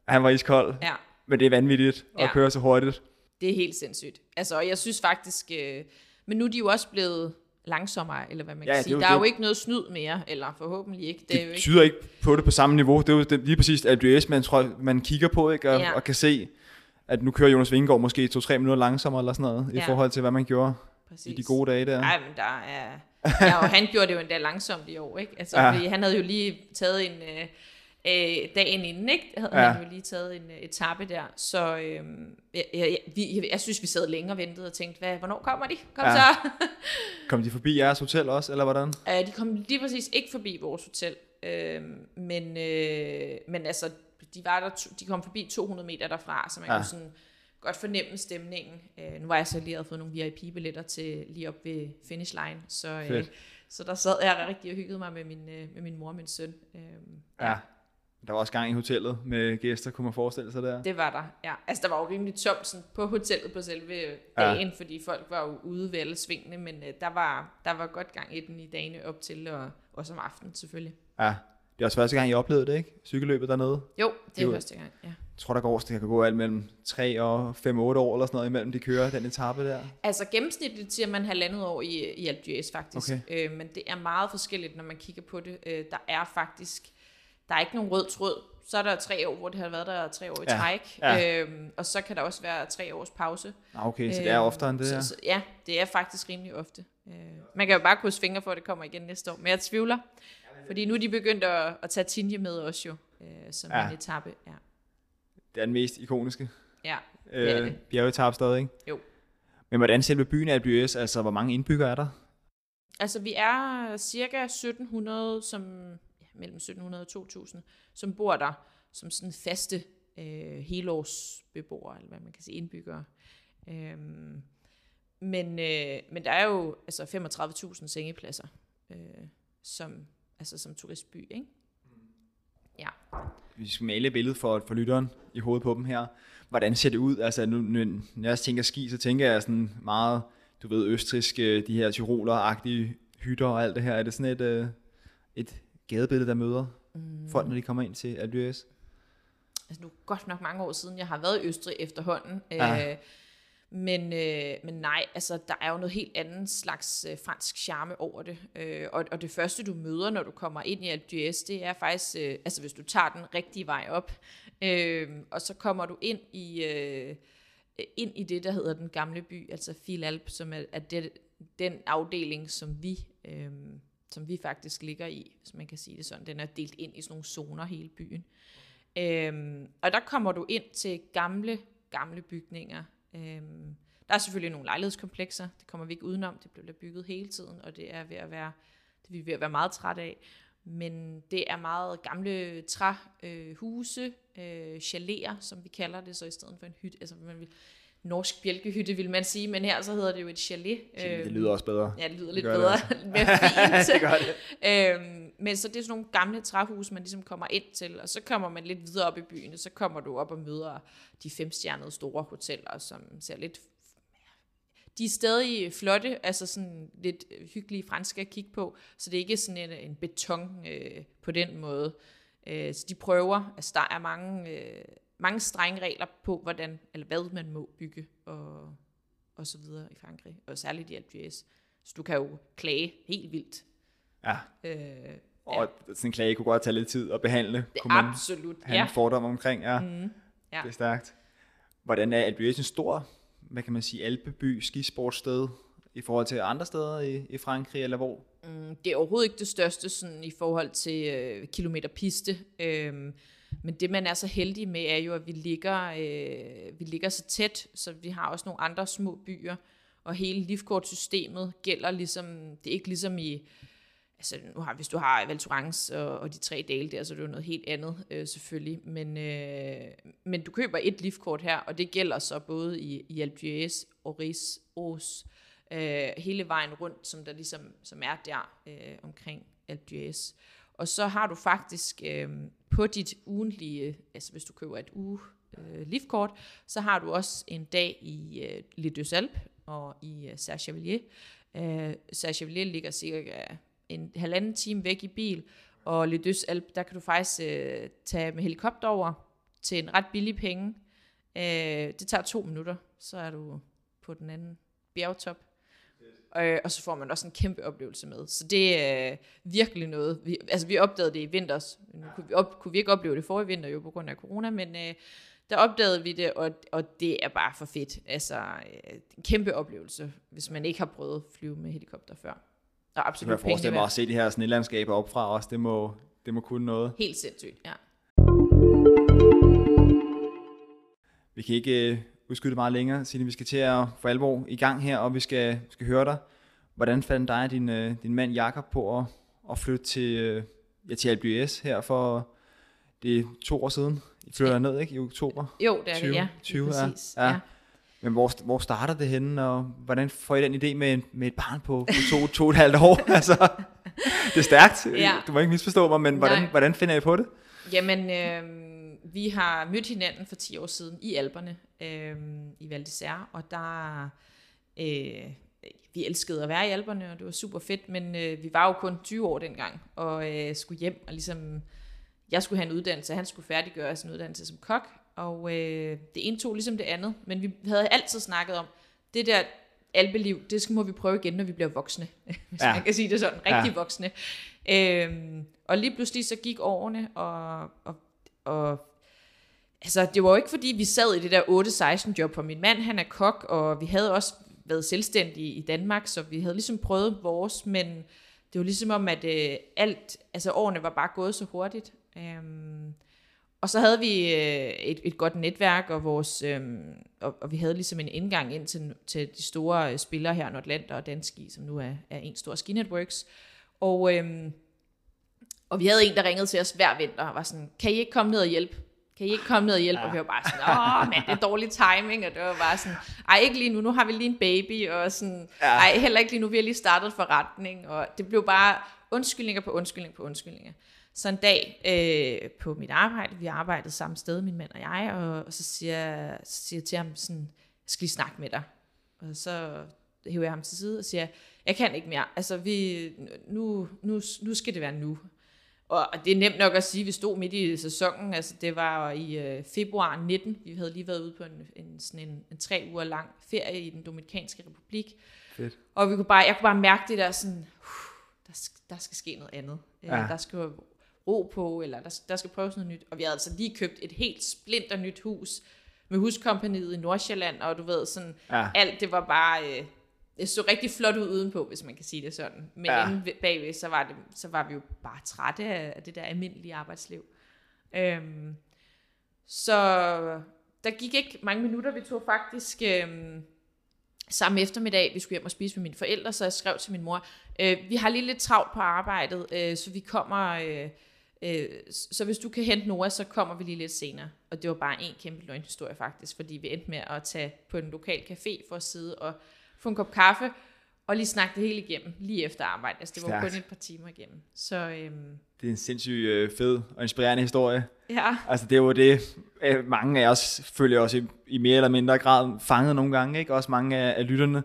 han var iskold. Ja. Men det er vanvittigt at Ja. køre så hurtigt. Det er helt sindssygt. Altså, og jeg synes faktisk, øh, men nu er de jo også blevet langsommere, eller hvad man Ja, kan sige. jo Der er jo ikke noget snyd mere, eller forhåbentlig ikke. Det jo Det ikke. tyder ikke på det på samme niveau. Det er jo det, lige præcis ADS, man, tror, man kigger på, ikke? Og, Ja. og kan se, at nu kører Jonas Vingegaard måske 2-3 minutter langsommere eller sådan noget, i Ja. forhold til, hvad man gjorde Præcis. i de gode dage der. Nej, men der er... Ja, og han gjorde det jo endda langsomt i år, ikke? Altså, ja. fordi han havde jo lige taget en, øh, øh, dagen inden, ikke? havde Ja. ja. han jo lige taget en øh, etape der. Så øh, jeg, jeg, vi, jeg, jeg synes, vi sad længe og ventede og tænkte, hvad, hvornår kommer de? Kom Ja. ja. så! Kom de forbi jeres hotel også, eller hvordan? Øh, de kom lige præcis ikke forbi vores hotel, øh, men, øh, men altså, de, var der, to- de kom forbi 200 meter derfra, så man Ja. ja. kunne sådan godt fornemme stemningen. Øh, nu var jeg så lige havde fået nogle VIP-billetter til lige op ved finish line, så, øh, Fedt. så der sad jeg rigtig og hyggede mig med min, øh, med min mor og min søn. Øh, Ja. Der var også gang i hotellet med gæster, kunne man forestille sig der. Det var der, ja. Altså, der var jo rimelig tomt sådan, på hotellet på selve dagen, ja. fordi folk var jo ude ved alle svingene, men øh, der, var, der var godt gang i den i dagene op til, og også om aftenen selvfølgelig. Ja. Det er også første gang, I oplevede det, ikke? Cykelløbet dernede. Jo, det er var- første gang, ja. Jeg tror, der går, det kan gå alt mellem 3 og 5-8 år eller sådan noget, imellem de kører den etape der. Altså gennemsnitligt siger man halvandet år i, i d'Huez faktisk, Okay. øh, men det er meget forskelligt, når man kigger på det. Øh, der er faktisk, der er ikke nogen rød tråd. Så er der tre år, hvor det har været der tre år i Ja, træk, ja. Øhm, og så kan der også være tre års pause. Okay, så det er Øhm, oftere end det så, her. så, ja, det er faktisk rimelig ofte. Øh, man kan jo bare krydse fingre for, at det kommer igen næste år, men jeg tvivler. Fordi nu er de begyndt at, at tage Tinje med også jo, øh, som Ja. en etape. Ja, Det er den mest ikoniske ja. øh, er det. bjergetape stadig, ikke? Jo. Men hvordan selve byen Alpe Altså, hvor mange indbyggere er der? Altså, vi er cirka 1700, som, mellem 1700 og 2000, som bor der som sådan faste øh, helårsbeboere, eller hvad man kan sige, indbyggere. Øhm, men, øh, men der er jo altså 35.000 sengepladser øh, som, altså som turistby, ikke? Ja. Vi skal male et billede for, for lytteren i hovedet på dem her. Hvordan ser det ud? Altså, nu, nu, når jeg tænker ski, så tænker jeg sådan meget, du ved, østriske, de her tyroler-agtige hytter og alt det her. Er det sådan et, øh, et gadebillede, der møder mm. folk, når de kommer ind til d'Huez? altså nu er godt nok mange år siden, jeg har været i Østrig efterhånden. Ja. Øh, men, øh, men nej, altså der er jo noget helt andet slags øh, fransk charme over det. Øh, og, og det første, du møder, når du kommer ind i d'Huez, det er faktisk, øh, altså hvis du tager den rigtige vej op, øh, og så kommer du ind i, øh, ind i det, der hedder den gamle by, altså Filalp, som er, er det, den afdeling, som vi, øh, som vi faktisk ligger i, hvis man kan sige det sådan. Den er delt ind i sådan nogle zoner, hele byen. Øhm, og der kommer du ind til gamle, gamle bygninger. Øhm, der er selvfølgelig nogle lejlighedskomplekser, det kommer vi ikke udenom, det bliver bygget hele tiden, og det er ved at være, det er vi ved at være meget træt af. Men det er meget gamle træhuse, øh, huse, øh, chaleter, som vi kalder det, så i stedet for en hytte, altså man vil, norsk bjælkehytte vil man sige, men her så hedder det jo et chalet. Det lyder også bedre. Ja, det lyder Det lidt det bedre, lidt mere fint. det gør det. Øhm, men så det er sådan nogle gamle træhus, man ligesom kommer ind til, og så kommer man lidt videre op i byen, og så kommer du op og møder de femstjernede store hoteller, som ser lidt... De er stadig flotte, altså sådan lidt hyggelige franske at kigge på, så det er ikke sådan en, en beton øh, på den måde. Øh, så de prøver, altså der er mange, øh, mange strenge regler på, hvordan, eller hvad man må bygge, og, og så videre i Frankrig, og særligt i d'Huez. Så du kan jo klage helt vildt. Ja, Øh, og sådan en klage kunne godt tage lidt tid at behandle. det kunne man absolut, have ja. en fordom omkring, ja. Mm, ja. Det er stærkt. Hvordan er d'Huez en stor, hvad kan man sige, alpeby, skisportsted i forhold til andre steder i, i Frankrig, eller hvor? Mm, det er overhovedet ikke det største sådan, i forhold til øh, kilometer piste. Øhm, men det, man er så heldig med, er jo, at vi ligger, øh, vi ligger så tæt, så vi har også nogle andre små byer, og hele livkortsystemet gælder ligesom, det er ikke ligesom i, altså nu har, hvis du har Val Thorens og, og de tre dale der, så er det jo noget helt andet øh, selvfølgelig, men, øh, men du køber et liftkort her, og det gælder så både i, i Alpe d'Huez, Oris, øh, hele vejen rundt, som der ligesom som er der øh, omkring Alpe. Og så har du faktisk øh, på dit ugentlige, altså hvis du køber et uge øh, liftkort, så har du også en dag i øh, Les Deux Alpes og i øh, Serre-Chevalier. Øh, Serre-Chevalier ligger cirka en halvanden time væk i bil, og Les Deux Alpes, der kan du faktisk øh, tage med helikopter over til en ret billig penge. Øh, det tager to minutter, så er du på den anden bjergtop. Øh, og så får man også en kæmpe oplevelse med. Så det er øh, virkelig noget. Vi, altså vi opdagede det i vinters. Nu kunne vi, op, kunne vi ikke opleve det forrige vinter jo på grund af corona, men øh, der opdagede vi det, og, og det er bare for fedt. Altså øh, en kæmpe oplevelse, hvis man ikke har prøvet at flyve med helikopter før. Og absolut jeg forestille mig at se de her snedlandskaber op fra os. Det må, det må kunne noget. Helt sindssygt, ja. Vi kan ikke øh, udskyde det meget længere, siden vi skal til at få alvor i gang her, og vi skal, skal høre dig. Hvordan fandt dig og din, øh, din mand Jakob på at, at flytte til, øh, ja, til LBS her for det er to år siden? I flytter ned, ikke? I oktober? Jo, det er 20, det, ja. 20, Lige ja. præcis. Ja. ja. Men hvor, hvor starter det henne, og hvordan får I den idé med, med et barn på, på to, to og et halvt år? altså, det er stærkt. Ja. Du må ikke misforstå mig, men hvordan, Nej. hvordan finder I på det? Jamen, øh, vi har mødt hinanden for 10 år siden i Alperne, øh, i Val d'Isère, og der, øh, vi elskede at være i Alperne, og det var super fedt, men øh, vi var jo kun 20 år dengang, og øh, skulle hjem, og ligesom, jeg skulle have en uddannelse, han skulle færdiggøre sin uddannelse som kok, og øh, det ene tog ligesom det andet, men vi havde altid snakket om, det der alpeliv, det skal må vi prøve igen, når vi bliver voksne, hvis Ja. man kan sige det sådan, rigtig Ja. voksne. Øhm, og lige pludselig så gik årene, og, og, og altså, det var jo ikke fordi, vi sad i det der 8-16 job, for min mand, han er kok, og vi havde også været selvstændige i Danmark, så vi havde ligesom prøvet vores, men det var ligesom om, at øh, alt, altså årene var bare gået så hurtigt. Øhm, og så havde vi øh, et, et godt netværk, og, vores, øh, og, og vi havde ligesom en indgang ind til, til de store øh, spillere her, Nordlander og Danski, som nu er, er en stor ski networks. Og, øh, og vi havde en, der ringede til os hver vinter, og var sådan, kan I ikke komme ned og hjælpe? Kan I ikke komme ned og hjælpe? Ja. Og vi var bare sådan, åh mand, det er dårlig timing, og det var bare sådan, ej ikke lige nu, nu har vi lige en baby, og sådan, Ja. ej heller ikke lige nu, vi har lige startet forretning, og det blev bare undskyldninger på undskyldninger på undskyldninger. Så en dag øh, på mit arbejde, vi arbejdede samme sted, min mand og jeg, og, og så, siger, jeg- så siger jeg til ham sådan, jeg skal lige snakke med dig. Og så hiver jeg ham til side og siger, jeg kan ikke mere, altså vi, nu, nu, nu skal det være nu. Og det er nemt nok at sige, vi stod midt i sæsonen, altså det var i øh, februar 19, vi havde lige været ude på en, en, sådan en, en tre uger lang ferie i den Dominikanske Republik, Fedt. og vi kunne bare, jeg kunne bare mærke det der sådan, der, der skal ske noget andet. Ja. Ja. Der skal ro på, eller der, der skal prøves noget nyt. Og vi havde altså lige købt et helt splinter nyt hus med huskompaniet i Nordsjælland, og du ved sådan, ja. alt det var bare, øh, det så rigtig flot ud udenpå, hvis man kan sige det sådan. Men Ja. inde bagved, så var, det, så var vi jo bare trætte af, af det der almindelige arbejdsliv. Øhm, så der gik ikke mange minutter, vi tog faktisk øhm, samme eftermiddag, vi skulle hjem og spise med mine forældre, så jeg skrev til min mor, øh, vi har lige lidt travlt på arbejdet, øh, så vi kommer, øh, øh, så hvis du kan hente Nora, så kommer vi lige lidt senere. Og det var bare en kæmpe løgnhistorie faktisk, fordi vi endte med at tage på en lokal café for at sidde og få en kop kaffe, og lige snakke det hele igennem, lige efter arbejde. Altså det var Stærkt. kun et par timer igennem. Så øhm, Det er en sindssygt øh, fed og inspirerende historie. ja, Altså det er jo det, øh, mange af os følger også i, i mere eller mindre grad fanget nogle gange, ikke? Også mange af, af lytterne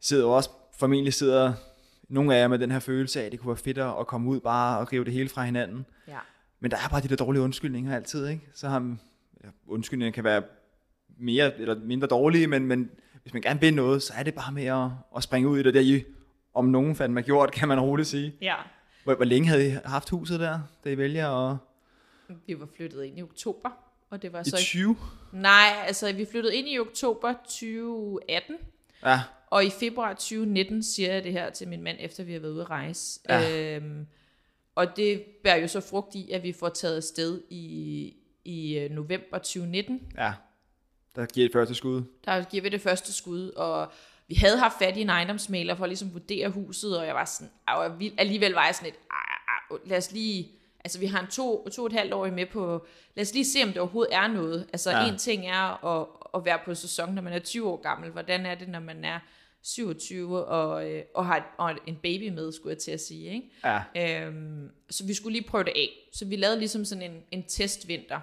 sidder også, formentlig sidder nogle af jer med den her følelse af, at det kunne være fedt at komme ud bare og rive det hele fra hinanden. ja. Men der er bare de der dårlige undskyldninger altid, ikke? Så har ja, undskyldninger kan være mere eller mindre dårlige, men, men hvis man gerne vil noget, så er det bare med at, at springe ud i det der, I om nogen fandt man gjort, kan man roligt sige. ja. Hvor, hvor længe havde I haft huset der, da I vælger at... Vi var flyttet ind i oktober, og det var I så... 20? Nej, altså vi flyttede ind i oktober 2018, Ja, og i februar 2019 siger jeg det her til min mand, efter vi har været ude at rejse. Ja. Øhm, og det bærer jo så frugt i, at vi får taget afsted i, i øh, november 2019. ja. Der giver et første skud. Der giver vi det første skud, og vi havde haft fat i en ejendomsmaler for at ligesom vurdere huset, og jeg var sådan, "Au, jeg alligevel var jeg sådan lidt, "Ej, ej, lad os lige, altså vi har en to, to og et halvt år med på, lad os lige se, om det overhovedet er noget. Altså Ja. en ting er at, at være på sæson, når man er 20 år gammel, hvordan er det, når man er 27 og, øh, og har og en baby med, skulle jeg til at sige, ikke? Ja, Øhm, så vi skulle lige prøve det af. Så vi lavede ligesom sådan en, en testvinter.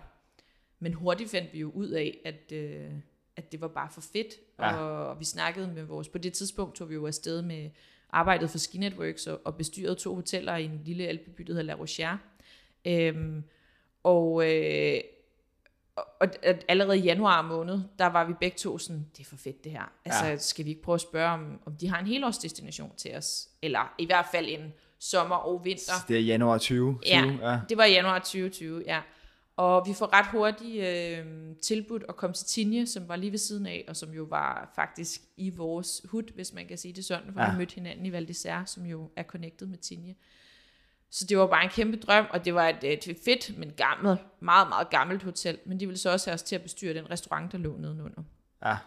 Men hurtigt fandt vi jo ud af, at, øh, at det var bare for fedt. Ja. Og vi snakkede med vores... På det tidspunkt tog vi jo afsted med arbejdet for Ski Networks og, og bestyrede to hoteller i en lille alpeby, der hedder La Rochère. Øhm, og, øh, og, at allerede i januar måned, der var vi begge to sådan, det er for fedt det her. Altså, Ja. skal vi ikke prøve at spørge, om, om de har en helårsdestination til os? Eller i hvert fald en sommer og vinter. det er januar 20. 20 Ja, ja. det var januar 2020, ja. Og vi får ret hurtigt øh, tilbudt at komme til Tinje, som var lige ved siden af, og som jo var faktisk i vores hud, hvis man kan sige det sådan, for Ja. vi mødte hinanden i Val d'Isère, som jo er connected med Tinje. Så det var bare en kæmpe drøm, og det var et, et fedt, men gammelt, meget, meget gammelt hotel. Men de ville så også have os til at bestyre den restaurant, der lå nedenunder. Ja.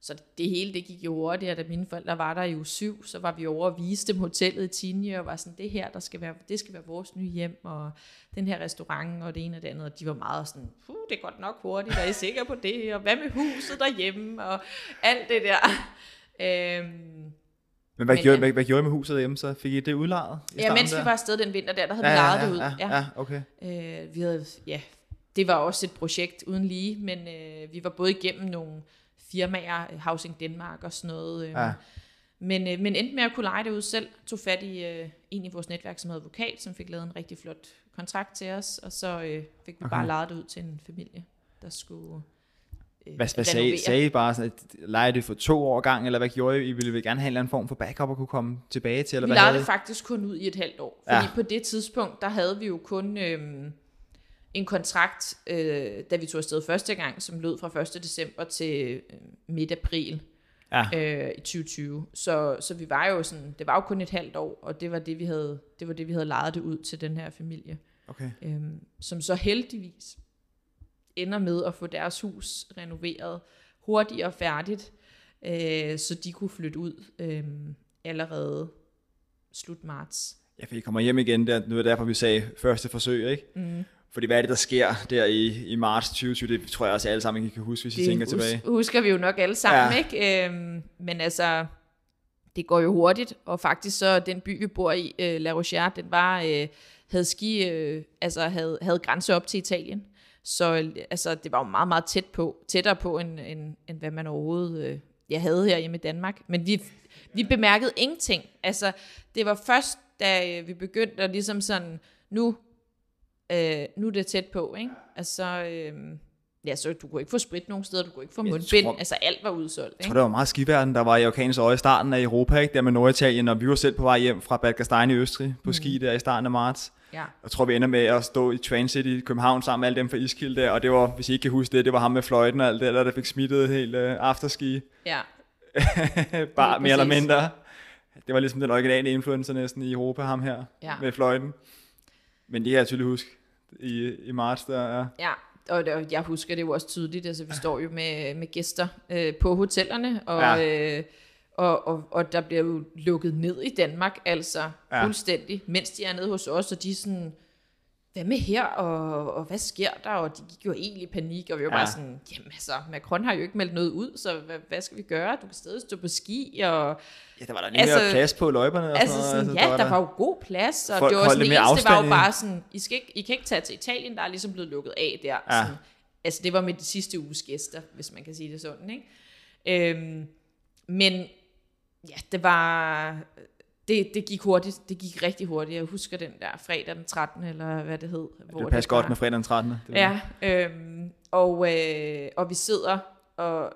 Så det hele, det gik jo hurtigt, da mine forældre var der i uge syv, så var vi over og viste dem hotellet i Tinje, og var sådan, det her, der skal være, det skal være vores nye hjem, og den her restaurant, og det ene og det andet, og de var meget sådan, puh, det er godt nok hurtigt, og er I sikre på det, og hvad med huset derhjemme, og alt det der. Øhm, Men hvad, Men gjorde, ja. hvad, hvad gjorde I med huset hjemme så? Fik I det udlejet? i ja, mens vi der? var afsted den vinter der, der havde ja, vi ja, lejet det ud. Ja, ja, ja, okay. Øh, vi havde, ja, det var også et projekt uden lige, men øh, vi var både igennem nogle firmaer, øh, Housing Denmark og sådan noget. Øh, Ja. men, øh, men endte med at kunne lege det ud selv. Tog fat i øh, en i vores netværk, som havde advokat, som fik lavet en rigtig flot kontrakt til os, og så øh, fik vi Okay. bare lejet det ud til en familie, der skulle øh, Hvad, hvad sagde, sagde I bare sådan, at lejede det for to år gang, eller hvad gjorde I? I ville gerne have en eller anden form for backup at kunne komme tilbage til, eller Vi hvad lejede det faktisk kun ud i et halvt år. Fordi Ja. på det tidspunkt, der havde vi jo kun øhm, en kontrakt, øh, da vi tog afsted første gang, som lød fra 1. december til øh, midt april Ja. øh, i 2020. Så, så vi var jo sådan, det var jo kun et halvt år, og det var det, vi havde, det var det, vi havde lejet det ud til den her familie. Okay. Øhm, som så heldigvis ender med at få deres hus renoveret hurtigt og færdigt, øh, så de kunne flytte ud øh, allerede slut marts. Ja, for I kommer hjem igen, der, nu er det derfor, vi sagde første forsøg, ikke? Mm. Fordi hvad er det, der sker der i, i marts 2020? Det tror jeg også alle sammen, kan huske, hvis I tænker hus- tilbage. husker vi jo nok alle sammen, Ja. ikke? Øhm, men altså, det går jo hurtigt, og faktisk så den by, vi bor i, øh, La Rochère, den var, øh, havde ski, øh, altså havde, havde grænse op til Italien. Så altså, det var jo meget, meget tæt på, tættere på, end, end, end hvad man overhovedet øh, jeg havde her hjemme i Danmark. Men vi, vi bemærkede ingenting. Altså, det var først, da øh, vi begyndte at ligesom sådan, nu, øh, nu er det tæt på, ikke? Altså, øh, ja, så du kunne ikke få sprit nogen steder, du kunne ikke få mundbind, tror- altså alt var udsolgt, Jeg tror, ikke? det var meget skiverden, der var i orkanens øje i starten af Europa, ikke? Der med Norditalien, og vi var selv på vej hjem fra Bad Gastein i Østrig på ski der i starten af marts. Ja. Jeg tror, vi ender med at stå i Transit i København sammen med alle dem fra Iskild der, og det var, hvis I ikke kan huske det, det var ham med fløjten og alt det der, der fik smittet et helt uh, afterski. ja. Bare mere eller mindre. Det var ligesom den originale influencer næsten i Europa, ham her, Ja. med fløjten. Men det kan jeg tydeligt huske i, i marts der, ja. Ja, og det, jeg husker det jo også tydeligt, altså vi står jo med, med gæster øh, på hotellerne, og, Ja. øh, og, og, og der bliver jo lukket ned i Danmark, altså Ja. ja. fuldstændig, mens de er nede hos os, og de er sådan, hvad med her, og, og hvad sker der, og de gik jo helt i panik, og vi var Ja. bare sådan, jamen altså, Macron har jo ikke meldt noget ud, så hvad, hvad skal vi gøre, du kan stadig stå på ski, og Ja, der var der nemlig Altså- plads på løjperne og Altså sådan noget. ja, der, var jo god plads, og Folk det var sådan, det mere eneste var jo bare sådan, I, skal ikke, I kan ikke tage til Italien, der er ligesom blevet lukket af der. Ja. Sådan, altså det var med de sidste uges gæster, hvis man kan sige det sådan, ikke? Øhm, men ja, det var, det, det gik hurtigt, det gik rigtig hurtigt. Jeg husker den der fredag den 13. eller hvad det hed. Det ville passe godt med fredag den 13. Det Ja, øhm, og, øh, og vi sidder og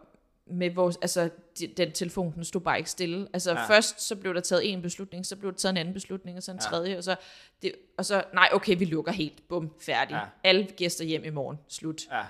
med vores, altså de, den telefon, den stod bare ikke stille. Altså Ja. først så blev der taget en beslutning, så blev der taget en anden beslutning, og så en Ja. tredje, og så, det, og så, nej, okay, vi lukker helt, bum, færdig. Ja. Alle gæster hjem i morgen, slut. ja.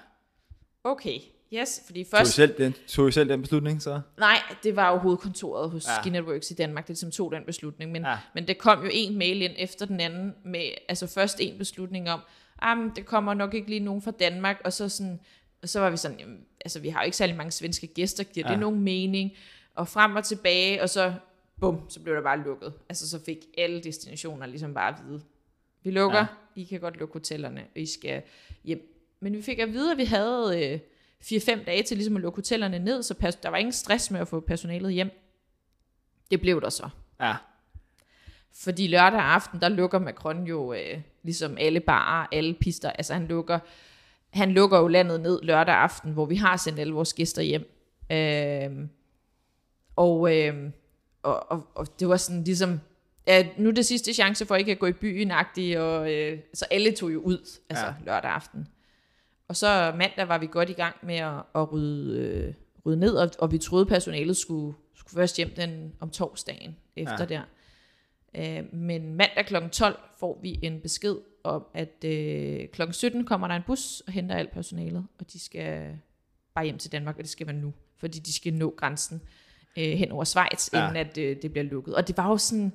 Okay, yes, fordi Tog I, først, selv den, tog I selv den beslutning så? nej, det var jo hovedkontoret hos Ja. Skinetworks i Danmark, det som tog den beslutning, men, Ja. men det kom jo en mail ind efter den anden, med altså først en beslutning om, ah, men det kommer nok ikke lige nogen fra Danmark, og så sådan, og så var vi sådan, jamen, altså vi har jo ikke særlig mange svenske gæster, giver Ja. det nogen mening? Og frem og tilbage, og så, bum, så blev der bare lukket. Altså så fik alle destinationer ligesom bare at vide, vi lukker, ja. I kan godt lukke hotellerne, og I skal hjem. Men vi fik at vide, at vi havde øh, 4-5 dage til ligesom at lukke hotellerne ned, så der var ingen stress med at få personalet hjem. Det blev der så. Ja. Fordi lørdag aften, der lukker Macron jo øh, ligesom alle barer, alle pister. Altså han lukker, han lukker jo landet ned lørdag aften, hvor vi har sendt alle vores gæster hjem. Øh, og, øh, og, og, og det var sådan ligesom, ja, nu er det sidste chance for ikke at gå i byen og øh, så alle tog jo ud, altså ja. lørdag aften. Og så mandag var vi godt i gang med at, at rydde, øh, rydde ned, og, og vi troede personalet skulle, skulle først hjem den om torsdagen efter Ja. der. Øh, men mandag kl. 12 får vi en besked om, at øh, kl. 17 kommer der en bus og henter alt personalet, og de skal bare hjem til Danmark, og det skal være nu, fordi de skal nå grænsen øh, hen over Schweiz, ja. inden at øh, det bliver lukket. Og det var jo sådan,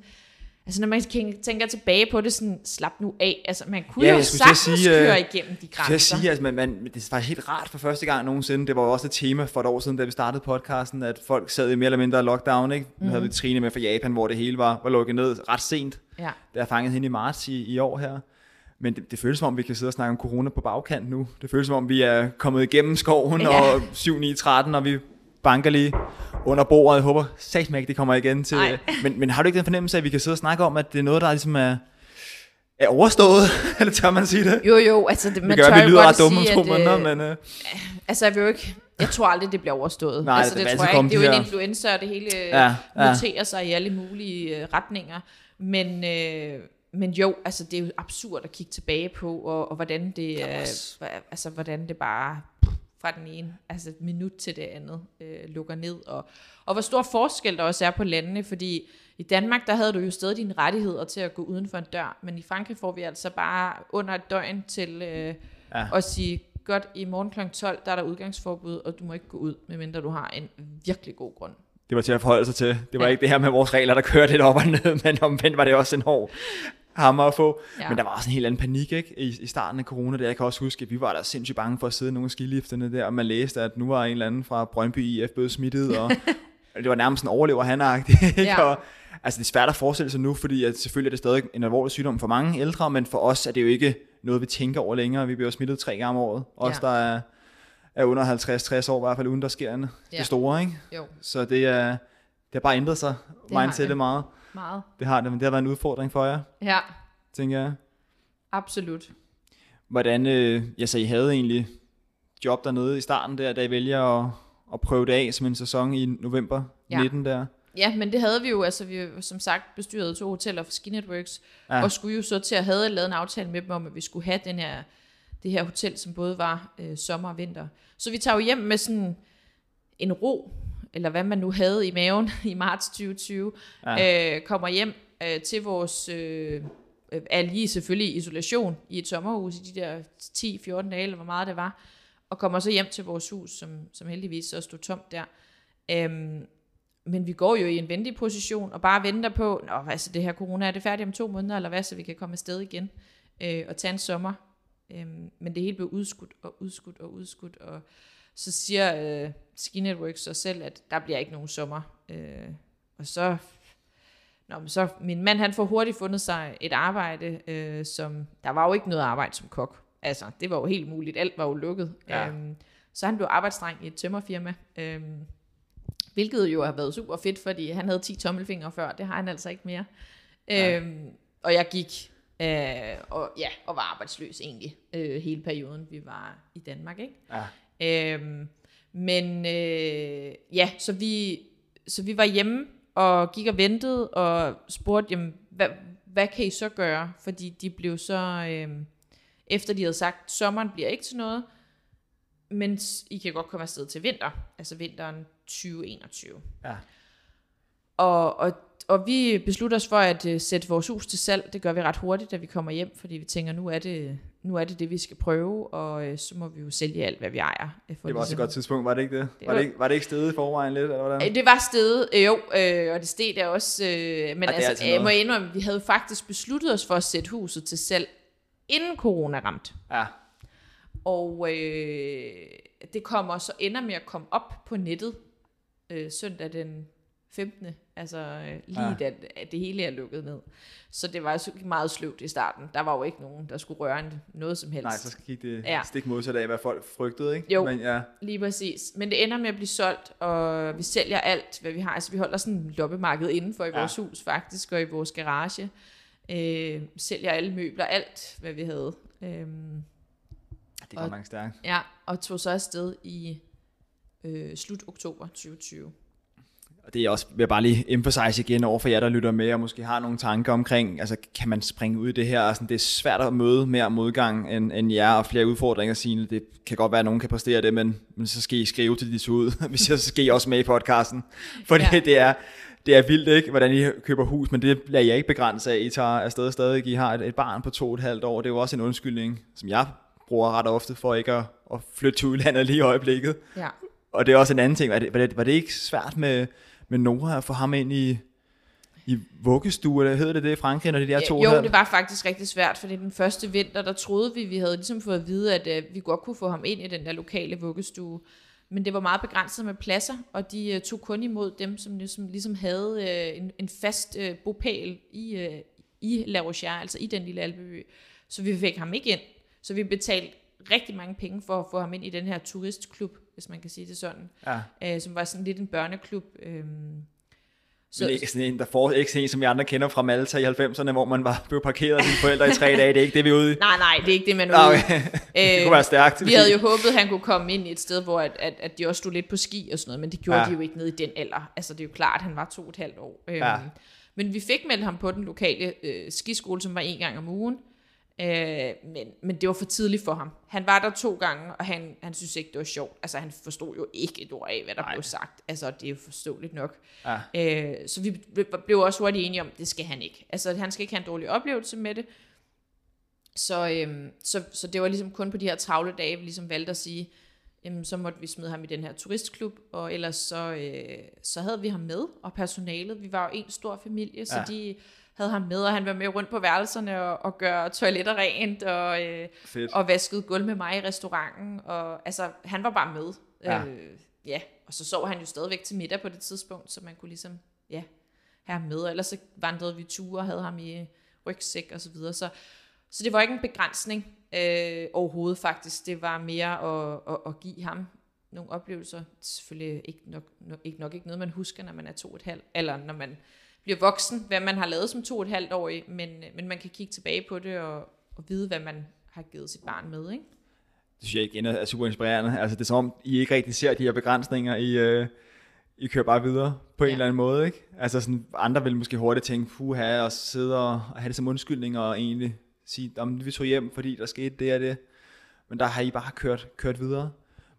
Altså når man tænker tilbage på det, sådan slap nu af. Altså man kunne Ja, jo sagtens sige, øh, køre igennem de grænser. jeg sige, at man, man, det faktisk helt rart for første gang nogensinde. Det var jo også et tema for et år siden, da vi startede podcasten, at folk sad i mere eller mindre lockdown. Ikke? Nu havde vi Trine med fra Japan, hvor det hele var, var lukket ned ret sent. Ja. Jeg fangede hende i marts i, i år her. Men det, det føles som om, vi kan sidde og snakke om corona på bagkant nu. Det føles som om, vi er kommet igennem skoven Ja. og 7, 9, 13, og vi banker lige under bordet. Jeg håber sagt ikke, det kommer igen til. Nej. Men, men har du ikke den fornemmelse af, at vi kan sidde og snakke om, at det er noget, der ligesom er, er overstået? Eller tør man sige det? Jo, jo, altså det, man gør, tør vi lyder ret dumme om to at, måneder, øh, men... Øh, Altså, jeg vil jo ikke... Jeg tror aldrig, det bliver overstået. Nej, altså, det vil tror jeg ikke. Det er jo en influencer, og det hele Ja, ja, ja. muterer sig i alle mulige øh, retninger. Men, øh, men jo, altså, det er jo absurd at kigge tilbage på, og, og hvordan det er, altså, hvordan det bare fra den ene, altså et minut til det andet, øh, lukker ned. Og, og hvor stor forskel der også er på landene, fordi i Danmark, der havde du jo stadig dine rettigheder til at gå uden for en dør, men i Frankrig får vi altså bare under et døgn til øh, Ja. ja. at sige, godt, i morgen kl. 12, der er der udgangsforbud, og du må ikke gå ud, medmindre du har en virkelig god grund. det var til at forholde sig til. Det var Ja. ikke det her med vores regler, der kørte lidt op og ned, men omvendt var det også en hård hammer at få. Ja. Men der var også en helt anden panik ikke? I, i starten af corona. Der. Jeg kan også huske, at vi var der sindssygt bange for at sidde i nogle af skilifterne der, og man læste, at nu var en eller anden fra Brøndby IF blevet smittet, og det var nærmest en overlever han? Ja. Og, altså det er svært at forestille sig nu, fordi at selvfølgelig er det stadig en alvorlig sygdom for mange ældre, men for os er det jo ikke noget, vi tænker over længere. Vi bliver smittet tre gange om året. Os, Ja. der er, er under 50-60 år, i hvert fald uden der sker andet. Ja. Det store, ikke? Jo, Så det er, det har bare ændret sig, mindsetet det. meget. Meget. Det har det, men det har været en udfordring for jer, Ja, tænker jeg. absolut. Hvordan, øh, jeg så I havde egentlig job dernede i starten der, da I vælger at, at prøve det af som en sæson i november Ja. 19 der. Ja, men det havde vi jo, altså vi som sagt bestyrede to hoteller for Ski Networks, ja. og skulle jo så til at have lavet en aftale med dem om, at vi skulle have den her, det her hotel, som både var øh, sommer og vinter. Så vi tager jo hjem med sådan en ro, eller hvad man nu havde i maven i marts 2020, ja. øh, kommer hjem øh, til vores, øh, er lige selvfølgelig i isolation i et sommerhus i de der 10-14 dage, eller hvor meget det var, og kommer så hjem til vores hus, som, som heldigvis så stod tomt der. Øhm, men vi går jo i en venlig position og bare venter på, Nå, altså det her corona, er det færdigt om to måneder, eller hvad, så vi kan komme afsted igen øh, og tage en sommer. Øhm, men det hele blev udskudt og udskudt og udskudt, og så siger øh, Ski Networks så selv, at der bliver ikke nogen sommer. Øh, og så, nå, men så, min mand han får hurtigt fundet sig et arbejde, øh, som, der var jo ikke noget arbejde som kok. Altså, det var jo helt muligt, alt var jo lukket. Ja. Øhm, så han blev arbejdsdreng i et tømmerfirma. Øhm, Hvilket jo har været super fedt, fordi han havde 10 tommelfingre før, det har han altså ikke mere. Nej. Øhm, og jeg gik øh, og, ja, og var arbejdsløs egentlig øh, hele perioden, vi var i Danmark. Ikke? Ja. Øhm, men øh, ja, så vi, så vi var hjemme og gik og ventede og spurgte, jamen, hvad, hvad kan I så gøre? Fordi de blev så, øh, efter de havde sagt, sommeren bliver ikke til noget, men I kan godt komme afsted til vinter, altså vinteren 2021. Ja. Og, og, og vi beslutter os for at uh, sætte vores hus til salg. Det gør vi ret hurtigt, da vi kommer hjem, fordi vi tænker, nu er det nu er det, det vi skal prøve, og uh, så må vi jo sælge alt, hvad vi ejer. øh, For Det var også et godt tidspunkt, var det ikke det? Det Var var- det ikke, var det ikke stedet i forvejen lidt, eller hvordan? Øh, Det var stedet, øh, jo, øh, og det steg der også. Øh, men er altså, altid jeg må indrømme, vi havde faktisk besluttet os for at sætte huset til salg, inden corona ramte. Ja. Og øh, det kommer så ender med at komme op på nettet øh, søndag den 15. Altså øh, lige Ja. da at det hele er lukket ned. Så det var så meget sløvt i starten. Der var jo ikke nogen, der skulle røre noget som helst. Nej, så gik det ja. Stik modsat af, hvad folk frygtede, ikke? Jo. Men ja, Lige præcis. Men det ender med at blive solgt, og vi sælger alt, hvad vi har. Altså vi holder sådan en loppemarked indenfor i Ja. vores hus faktisk, og i vores garage. Øh, sælger alle møbler, alt hvad vi havde. Øhm, det Og- mange stærkt. ja, og tog så afsted i øh, slut oktober 2020. Og det er også, vil jeg bare lige emphasize igen over for jer, der lytter med, og måske har nogle tanker omkring, altså kan man springe ud i det her, altså, det er svært at møde mere modgang end, end jer, og flere udfordringer sine. Det kan godt være, at nogen kan præstere det, men, men så skal I skrive til de to ud, hvis jeg så skal I også med i podcasten. For. Ja. det, er, det er vildt, ikke, hvordan I køber hus, men det bliver jeg ikke begrænset af. I tager afsted stadig, I har et, et barn på to og et halvt år, det er jo også en undskyldning, som jeg bruger ret ofte for ikke at, at flytte til udlandet lige i øjeblikket. Ja. Og det er også en anden ting. Var det, var det, var det ikke svært med, med Nora at få ham ind i, i vuggestue, eller hedder det det i Frankrig, når det der to Jo, det var faktisk rigtig svært, fordi den første vinter, der troede vi, vi havde ligesom fået at vide, at uh, vi godt kunne få ham ind i den der lokale vuggestue. Men det var meget begrænset med pladser, og de uh, tog kun imod dem, som ligesom, ligesom havde uh, en, en fast uh, bopæl i, uh, i La Rochère, altså i den lille alpeby. Så vi fik ham ikke ind. Så vi betalte rigtig mange penge for at få ham ind i den her turistklub, hvis man kan sige det sådan. Ja. Uh, som var sådan lidt en børneklub. Uh, så, men ikke sådan en, der får, ikke sådan en, som vi andre kender fra Malta i 90'erne, hvor man var blevet parkeret af sine forældre i tre dage. Det er ikke det, vi er ude i. Nej, nej, det er ikke det, man er ude okay. det kunne være stærkt. Vi havde jo håbet, at han kunne komme ind i et sted, hvor at, at, at de også stod lidt på ski og sådan noget, men det gjorde ja. de jo ikke ned i den alder. Altså, det er jo klart, at han var to og et halvt år. Ja. Øhm, men vi fik meldt ham på den lokale øh, skiskole, som var en gang om ugen. Øh, men, men det var for tidligt for ham. Han var der to gange, og han, han synes ikke, det var sjovt. Altså, han forstod jo ikke et ord af, hvad der Nej. blev sagt. Altså, det er jo forståeligt nok. Ja. Øh, så vi blev også hurtigt enige om, det skal han ikke. Altså, han skal ikke have en dårlig oplevelse med det. Så, øhm, så, så det var ligesom kun på de her travle dage, vi ligesom valgte at sige, jamen, så måtte vi smide ham i den her turistklub, og ellers så, øh, så havde vi ham med, og personalet, vi var jo en stor familie, så ja. de havde ham med, og han var med rundt på værelserne og, og gøre toiletter rent, og, øh, og vaskede gulv med mig i restauranten, og altså, han var bare med. Ja. Øh, ja, og så sov han jo stadigvæk til middag på det tidspunkt, så man kunne ligesom, ja, have ham med, og ellers så vandrede vi ture og havde ham i rygsæk og så videre, så, så det var ikke en begrænsning øh, overhovedet faktisk, det var mere at, at, at give ham nogle oplevelser, selvfølgelig ikke nok, nok, ikke nok ikke noget, man husker, når man er to og et halvt, eller når man bliver voksen, hvad man har lavet som to og et halvt år, men, men man kan kigge tilbage på det og, og vide, hvad man har givet sit barn med, ikke? Det synes jeg igen er super inspirerende. Altså det er som om, I ikke rigtig ser de her begrænsninger, I, øh, I kører bare videre på ja. en eller anden måde, ikke? Altså sådan, andre vil måske hurtigt tænke, puha, og sidde og, og have det som undskyldning, og egentlig sige, om vi tog hjem, fordi der skete det og det. Men der har I bare kørt, kørt videre.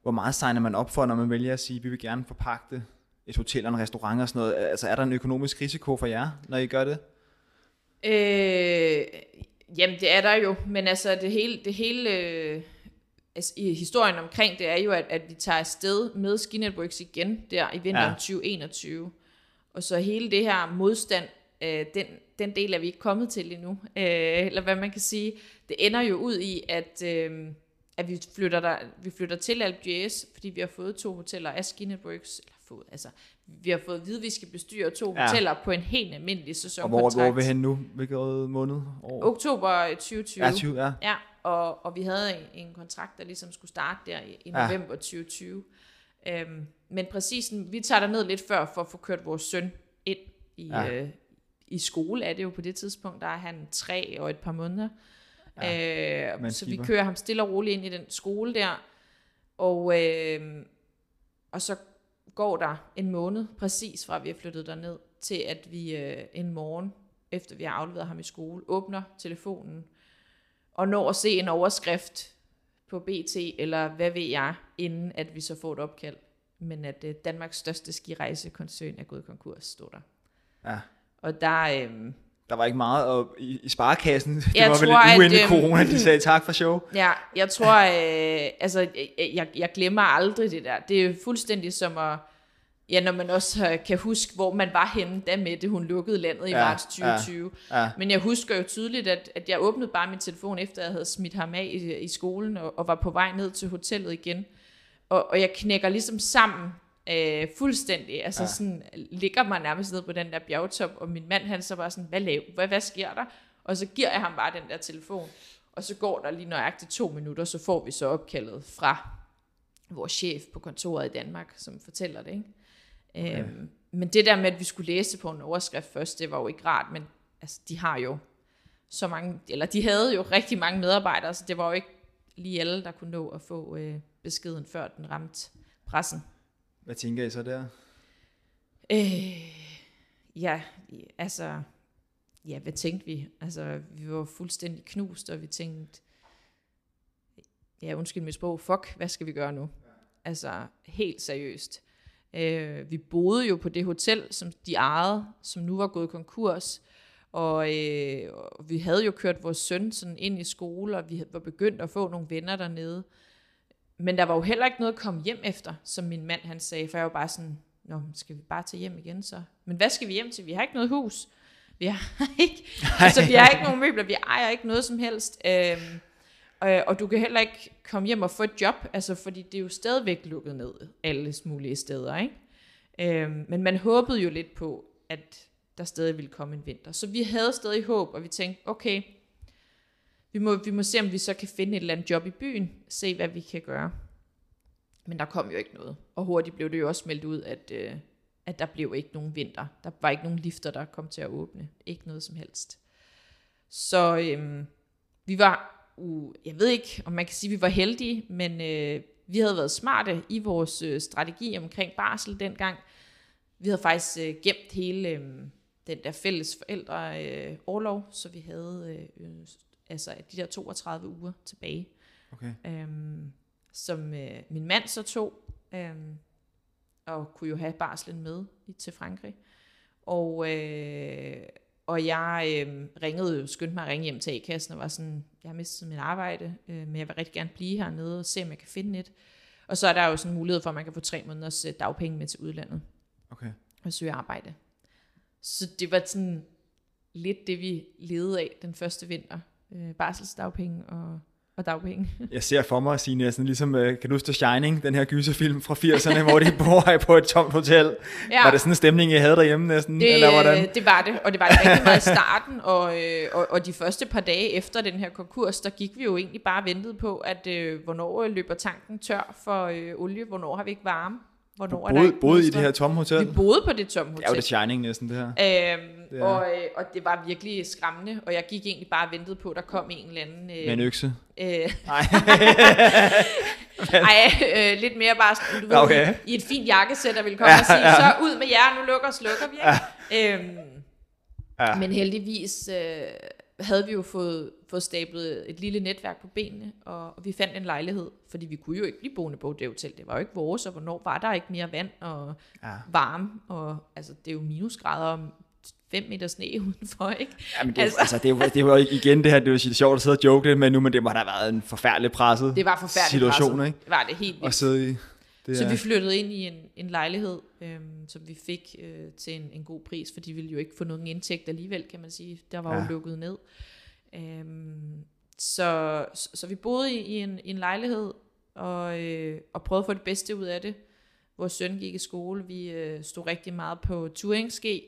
Hvor meget signer man op for, når man vælger at sige, vi vil gerne forpakke det et hotel og en restaurant og sådan noget. Altså er der en økonomisk risiko for jer, når I gør det? Øh, jamen det er der jo, men altså det hele, det hele øh, altså, i historien omkring det er jo, at, at vi tager afsted med Skinetworks igen der i vinteren ja. 2021. Og så hele det her modstand, øh, den, den del er vi ikke kommet til endnu. Øh, eller hvad man kan sige. Det ender jo ud i, at... Øh, at vi flytter, der, vi flytter til Alpe fordi vi har fået to hoteller af Skinetworks, eller fået, altså, vi har fået at vide, at vi skal bestyre to ja. hoteller på en helt almindelig sæsonkontrakt. Og hvor, hvor er vi hen nu? Hvilket måned? År? Oktober 2020. Ja, 20, ja. ja og, og vi havde en, en kontrakt, der ligesom skulle starte der i, i november ja. 2020. Øhm, men præcis, vi tager der ned lidt før for at få kørt vores søn ind i, ja. øh, i skole, er det jo på det tidspunkt, der er han tre og et par måneder. Ja, øh, så vi kører ham stille og roligt ind i den skole der, og, øh, og så går der en måned præcis fra vi er flyttet derned, til at vi øh, en morgen, efter vi har afleveret ham i skole, åbner telefonen og når at se en overskrift på BT, eller hvad ved jeg, inden at vi så får et opkald. Men at øh, Danmarks største skirejsekoncern er gået konkurs, står der. Ja. Og der, øh, der var ikke meget og i, i sparekassen. Det jeg var tror, vel lidt uendelig øh, corona, de sagde tak for show. Ja, jeg tror, øh, altså, jeg, jeg glemmer aldrig det der. Det er fuldstændig som at, ja, når man også kan huske, hvor man var henne, da med det, hun lukkede landet i ja, marts 2020. Ja, ja. Men jeg husker jo tydeligt, at, at jeg åbnede bare min telefon, efter jeg havde smidt ham af i, i skolen, og, og var på vej ned til hotellet igen. Og, og jeg knækker ligesom sammen Øh, fuldstændig. Altså ja. sådan, ligger mig nærmest ned på den der bjergtop, og min mand han så bare sådan, hvad, lav, hvad, hvad sker der? Og så giver jeg ham bare den der telefon. Og så går der lige nøjagtigt to minutter, så får vi så opkaldet fra vores chef på kontoret i Danmark, som fortæller det. Ikke? Okay. Øhm, men det der med, at vi skulle læse på en overskrift først, det var jo ikke rart, men altså, de har jo så mange, eller de havde jo rigtig mange medarbejdere, så det var jo ikke lige alle, der kunne nå at få øh, beskeden, før den ramte pressen. Hvad tænker I så der? Øh, ja, altså, ja, hvad tænkte vi? Altså, vi var fuldstændig knust, og vi tænkte, ja, undskyld mit sprog, fuck, hvad skal vi gøre nu? Altså, helt seriøst. Øh, vi boede jo på det hotel, som de ejede, som nu var gået konkurs, og, øh, og vi havde jo kørt vores søn sådan ind i skole, og vi var begyndt at få nogle venner dernede. Men der var jo heller ikke noget at komme hjem efter, som min mand han sagde, for jeg var bare sådan, Nå, skal vi bare tage hjem igen så? Men hvad skal vi hjem til? Vi har ikke noget hus. Vi har ikke, altså, vi har ikke nogen møbler, vi ejer ikke noget som helst. Øhm, og, og du kan heller ikke komme hjem og få et job, altså, fordi det er jo stadigvæk lukket ned alle mulige steder. Ikke? Øhm, men man håbede jo lidt på, at der stadig ville komme en vinter. Så vi havde stadig håb, og vi tænkte, okay, vi må, vi må se, om vi så kan finde et eller andet job i byen, se hvad vi kan gøre. Men der kom jo ikke noget. Og hurtigt blev det jo også meldt ud, at, øh, at der blev ikke nogen vinter. Der var ikke nogen lifter, der kom til at åbne. Ikke noget som helst. Så øhm, vi var, uh, jeg ved ikke, om man kan sige, at vi var heldige, men øh, vi havde været smarte i vores øh, strategi omkring barsel dengang. Vi havde faktisk øh, gemt hele øh, den der fælles forældre øh, overlov, så vi havde øh, altså de der 32 uger tilbage. Okay. Øhm, som øh, min mand så tog, øhm, og kunne jo have barslen med i, til Frankrig. Og, øh, og jeg øh, ringede, skyndte mig at ringe hjem til A-kassen og var sådan, jeg har mistet mit arbejde, øh, men jeg vil rigtig gerne blive hernede og se, om jeg kan finde et. Og så er der jo sådan en mulighed for, at man kan få tre måneders dagpenge med til udlandet Okay. og søge arbejde. Så det var sådan lidt det, vi levede af den første vinter. Øh, barselsdagpenge og, og dagpenge. Jeg ser for mig, Signe, sådan ligesom, øh, kan du huske Shining, den her gyserfilm fra 80'erne, hvor de bor på et tomt hotel. Ja. Var det sådan en stemning, I havde derhjemme næsten? Det, eller hvordan? det var det, og det var det rigtig meget i starten, og, øh, og, og de første par dage efter den her konkurs, der gik vi jo egentlig bare og ventede på, at øh, hvornår øh, løber tanken tør for øh, olie, hvornår har vi ikke varme, hvornår er der Boede, boede I det her tomme hotel? Vi boede på det tomme Det er jo hotel. The Shining næsten, det her. Øhm, Det er- og, øh, og det var virkelig skræmmende, og jeg gik egentlig bare og ventede på, at der kom en eller anden... Med en Øh, økse. øh, Nej. ej, øh, lidt mere bare sådan, du ved, Okay. i, i et fint jakkesæt, der ville komme ja, og sige, så ud med jer, nu lukker og slukker vi. Ikke? Øhm, Ja. Men heldigvis øh, havde vi jo fået, fået stablet et lille netværk på benene, og, og vi fandt en lejlighed, fordi vi kunne jo ikke blive boende på det hotel. Det var jo ikke vores, og hvornår var der ikke mere vand og Ja. varme, og altså, det er jo minusgrader om 5 meter sne udenfor, ikke? Jamen, det, altså, Altså- det, jo, det jo igen det her, det jo sjovt at sidde og joke lidt med nu, men det må da have været en forfærdelig presset Det var forfærdeligt situation, presset. ikke? Det var det helt vildt. sidde i. Det Så er, vi flyttede ind i en, en lejlighed, øhm, som vi fik øh, til en, en god pris, for de ville jo ikke få nogen indtægt alligevel, kan man sige. Der var ja. Jo lukket ned. Øhm, så, så, så vi boede i, i, en, i en lejlighed, og, øh, og prøvede at få det bedste ud af det. Vores søn gik i skole, vi øh, stod rigtig meget på touringski,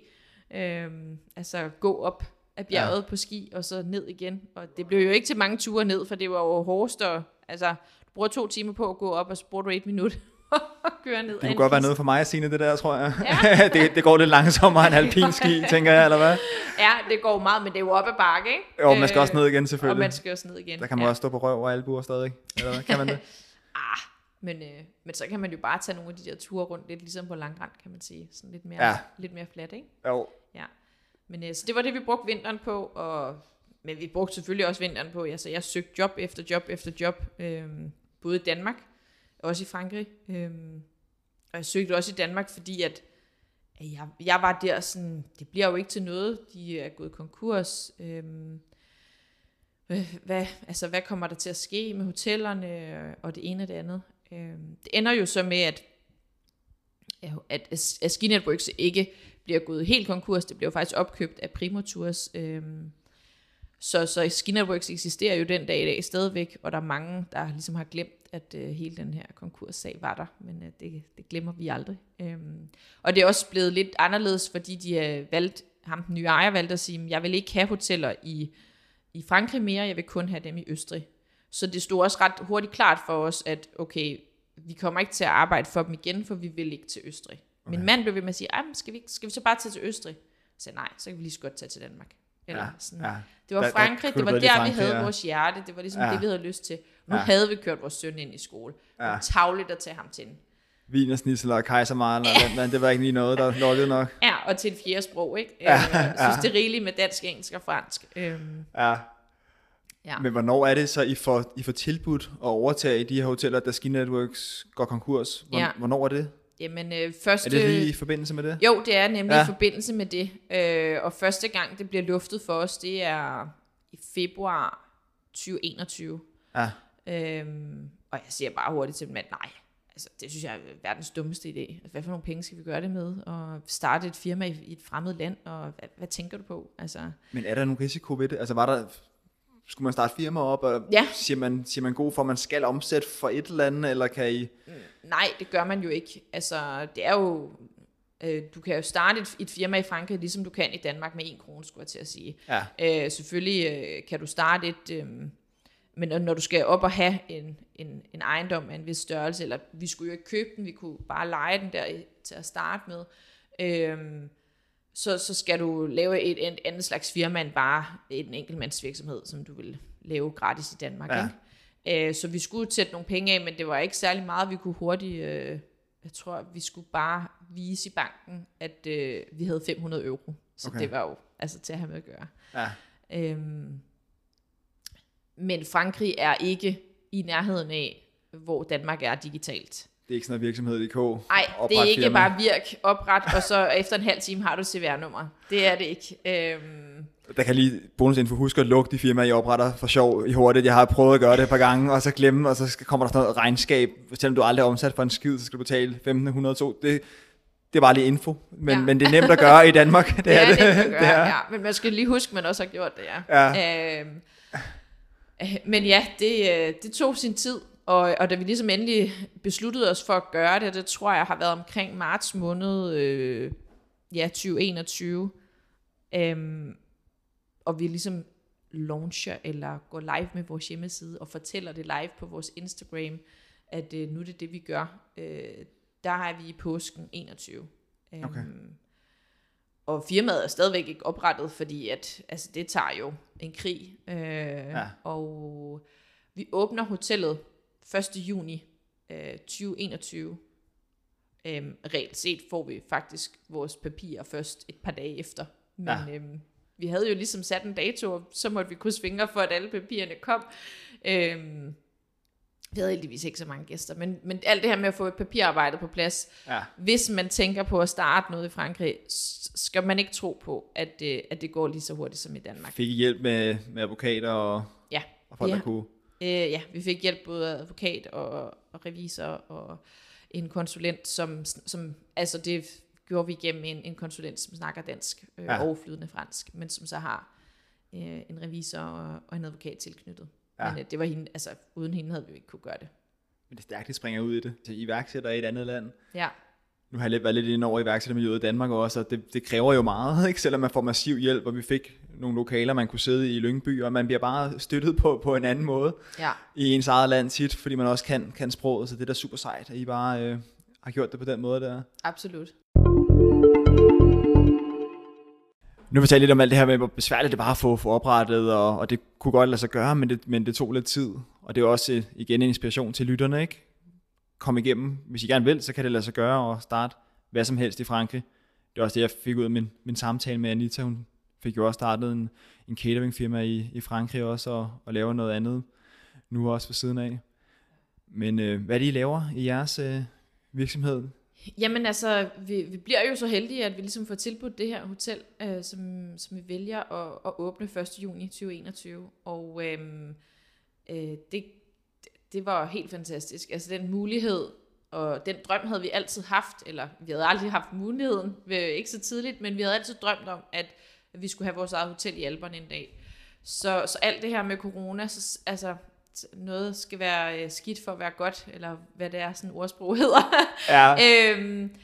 øhm, altså gå op af bjerget ja. på ski, og så ned igen. Og det blev jo ikke til mange ture ned, for det var jo hårdest, og altså, du bruger to timer på at gå op, og så bruger du et minut køre ned. det kunne godt være noget for mig, Signe, det der, tror jeg. Ja. det, det går lidt langsommere end alpinski, tænker jeg, eller hvad? Ja, det går meget, men det er jo op ad bakke, ikke? Jo, man skal Øh, også ned igen, Og selvfølgelig. man skal også ned igen. Der kan man ja. også stå på røv og albuer stadig. Eller hvad? Kan man det? Ah, men, øh, men så kan man jo bare tage nogle af de der ture rundt, lidt ligesom på langrand, kan man sige. Sådan lidt mere, Ja. lidt mere flat, ikke? Jo. Ja. Men øh, så det var det, vi brugte vinteren på, og, men vi brugte selvfølgelig også vinteren på. Altså, jeg søgte job efter job efter job, øh, både i Danmark, og også i Frankrig. Øh, og jeg søgte også i Danmark, fordi at, at jeg, jeg var der sådan, det bliver jo ikke til noget, de er gået konkurs. Øhm, øh, hvad, altså, hvad kommer der til at ske med hotellerne, og det ene og det andet. Øh, det ender jo så med, at at, at Ski Networks ikke bliver gået helt konkurs. Det bliver faktisk opkøbt af Primotours. Øhm, så, så Ski Networks eksisterer jo den dag i dag stadigvæk, og der er mange, der ligesom har glemt, at øh, hele den her konkurssag var der, men øh, det, det glemmer vi aldrig. Øhm, og det er også blevet lidt anderledes, fordi de har valgt, ham den nye ejer valgte at sige, jeg vil ikke have hoteller i, i Frankrig mere, jeg vil kun have dem i Østrig. Så det stod også ret hurtigt klart for os, at okay, vi kommer ikke til at arbejde for dem igen, for vi vil ikke til Østrig. Okay. Min mand blev ved med at sige, "Ej, men skal vi, skal vi så bare tage til Østrig? Jeg sagde, nej, så kan vi lige så godt tage til Danmark. Eller Ja, sådan. ja. Det var Frankrig, kunne det var der, lide vi Frankrig, havde ja. vores hjerte, det var ligesom Ja. det, vi havde lyst til. Nu Ja. havde vi kørt vores søn ind i skole. Ja. Det var tavligt at tage ham til. Og snitsel og kejsermaren, og men det var ikke lige noget, der lukkede nok. Ja, og til et fjerde sprog, ikke? Ja, Øh, Jeg synes, det er rigeligt med dansk, engelsk og fransk. Øhm, Ja. ja. Men hvornår er det så, I får, I får tilbudt at overtage de her hoteller, der Ski Networks går konkurs? Hvor, Ja. Hvornår er det? Jamen, øh, første... Er det lige i forbindelse med det? Jo, det er nemlig Ja. i forbindelse med det. Øh, og første gang, det bliver luftet for os, det er i februar 2021. Ja. Øhm, og jeg siger bare hurtigt til min mand, nej, altså, det synes jeg er verdens dummeste idé. Altså, hvad for nogle penge skal vi gøre det med? Og starte et firma i, i et fremmed land, og hvad, hvad tænker du på? Altså, Men er der nogen risiko ved det? Altså var der, skulle man starte firma op, og Ja. siger, man, siger man god for, at man skal omsætte for et eller andet, eller kan I... nej, det gør man jo ikke. Altså, det er jo... Øh, du kan jo starte et, et firma i Frankrig, ligesom du kan i Danmark med en krone, skulle jeg til at sige. Ja. Øh, selvfølgelig øh, kan du starte et... Øh, men når- du skal op og have en, en, en ejendom af en vis størrelse, eller vi skulle jo ikke købe den, vi kunne bare lege den der til at starte med, øh, så, så skal du lave et, et andet slags firma end bare en enkeltmandsvirksomhed, som du vil lave gratis i Danmark. Ja. Ikke? Øh, så vi skulle sætte nogle penge af, men det var ikke særlig meget, vi kunne hurtigt... Øh, jeg tror, vi skulle bare vise i banken, at øh, vi havde 500 euro. Så Okay. det var jo altså til at have med at gøre. Ja. Øhm, men Frankrig er ikke i nærheden af, hvor Danmark er digitalt. Det er ikke sådan noget virksomhed.dk. Nej, det er ikke firma. bare virk, opret, og så efter en halv time har du CVR-nummer. Det er det ikke. Øhm, Der kan lige bonusinfo huske at lukke de firmaer, I opretter for sjov i hurtigt. Jeg har prøvet at gøre det et par gange, og så glemme, og så kommer der sådan noget regnskab. Selvom du aldrig er omsat for en skid, så skal du betale 1502. Det, det er bare lige info. Men, ja. Men det er nemt at gøre i Danmark. Det, det er det. det, at gøre, det er. ja. Men man skal lige huske, at man også har gjort det, ja. Ja. Øhm, øh, men ja, det, øh, det tog sin tid, og, og da vi ligesom endelig besluttede os for at gøre det, det tror jeg har været omkring marts måned øh, ja, 2021, øhm, og vi ligesom launcher eller går live med vores hjemmeside og fortæller det live på vores Instagram, at øh, nu er det det, vi gør. Øh, der er vi i påsken 21. Øhm, Okay. Og firmaet er stadigvæk ikke oprettet, fordi at, altså, det tager jo en krig. Øh, ja. Og vi åbner hotellet 1. juni øh, 2021. Øhm, reelt set får vi faktisk vores papirer først et par dage efter. Men Ja. øhm, vi havde jo ligesom sat en dato, og så måtte vi krydse fingre for, at alle papirerne kom. Øhm, vi havde heldigvis ikke så mange gæster, men, men alt det her med at få et papirarbejde på plads, Ja. hvis man tænker på at starte noget i Frankrig, skal man ikke tro på, at det, at det går lige så hurtigt som i Danmark. Fik I hjælp med, med advokater og, Ja, og folk, Ja. der kunne... øh, ja vi fik hjælp både af advokat og, og revisor og en konsulent, som, som altså det gjorde vi igennem en, en konsulent, som snakker dansk øh, Ja. og flydende fransk, men som så har øh, en revisor og, og en advokat tilknyttet. Ja. Men øh, det var hende, altså uden hende havde vi ikke kunne gøre det. Men det er stærkt, de springer ud i det. Til iværksætter i et andet land. Ja, Nu har jeg været lidt inde over iværksættermiljøet i Danmark også, og det, det kræver jo meget, ikke? selvom man får massiv hjælp, og vi fik nogle lokaler, man kunne sidde i Lyngby, og man bliver bare støttet på, på en anden måde ja. i ens eget land tit, fordi man også kan, kan sproget, så det er da super sejt, at I bare øh, har gjort det på den måde der. absolut. Nu vil vi tale lidt om alt det her med, hvor besværligt det var at få, få oprettet, og, og det kunne godt lade sig gøre, men det, men det tog lidt tid. Og det er også øh, igen en inspiration til lytterne, ikke? Kom igennem. Hvis I gerne vil, så kan det lade sig gøre og starte hvad som helst i Frankrig. Det er også det, jeg fik ud af min, min samtale med Anita. Hun fik jo også startet en, en cateringfirma i, i Frankrig også, og, og laver noget andet nu også ved siden af. Men øh, hvad er det, I laver i jeres øh, virksomhed? Jamen altså, vi, vi bliver jo så heldige, at vi ligesom får tilbudt det her hotel, øh, som, som vi vælger at, at åbne 1. juni 2021. Og øh, øh, det, det var helt fantastisk. Altså den mulighed, og den drøm havde vi altid haft, eller vi havde aldrig haft muligheden, ikke så tidligt, men vi havde altid drømt om, at vi skulle have vores eget hotel i Alperne en dag. Så, så alt det her med corona, så, altså noget skal være øh, skidt for at være godt, eller hvad det er, sådan ordsprog hedder. Ja. øhm,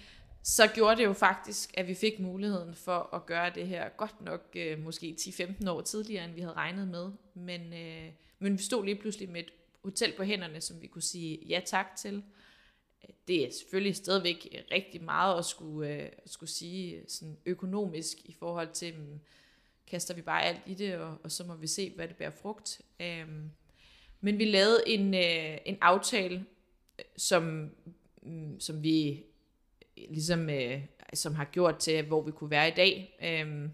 så gjorde det jo faktisk, at vi fik muligheden for at gøre det her godt nok øh, måske 10-15 år tidligere, end vi havde regnet med. Men, øh, men vi stod lige pludselig med et hotel på hænderne, som vi kunne sige ja tak til. Det er selvfølgelig stadigvæk rigtig meget at skulle, øh, skulle sige sådan økonomisk i forhold til, mm, kaster vi bare alt i det, og, og så må vi se, hvad det bærer frugt. Øhm, men vi lavede en, øh, en aftale, som, mm, som vi ligesom, øh, som har gjort til, hvor vi kunne være i dag. Øhm,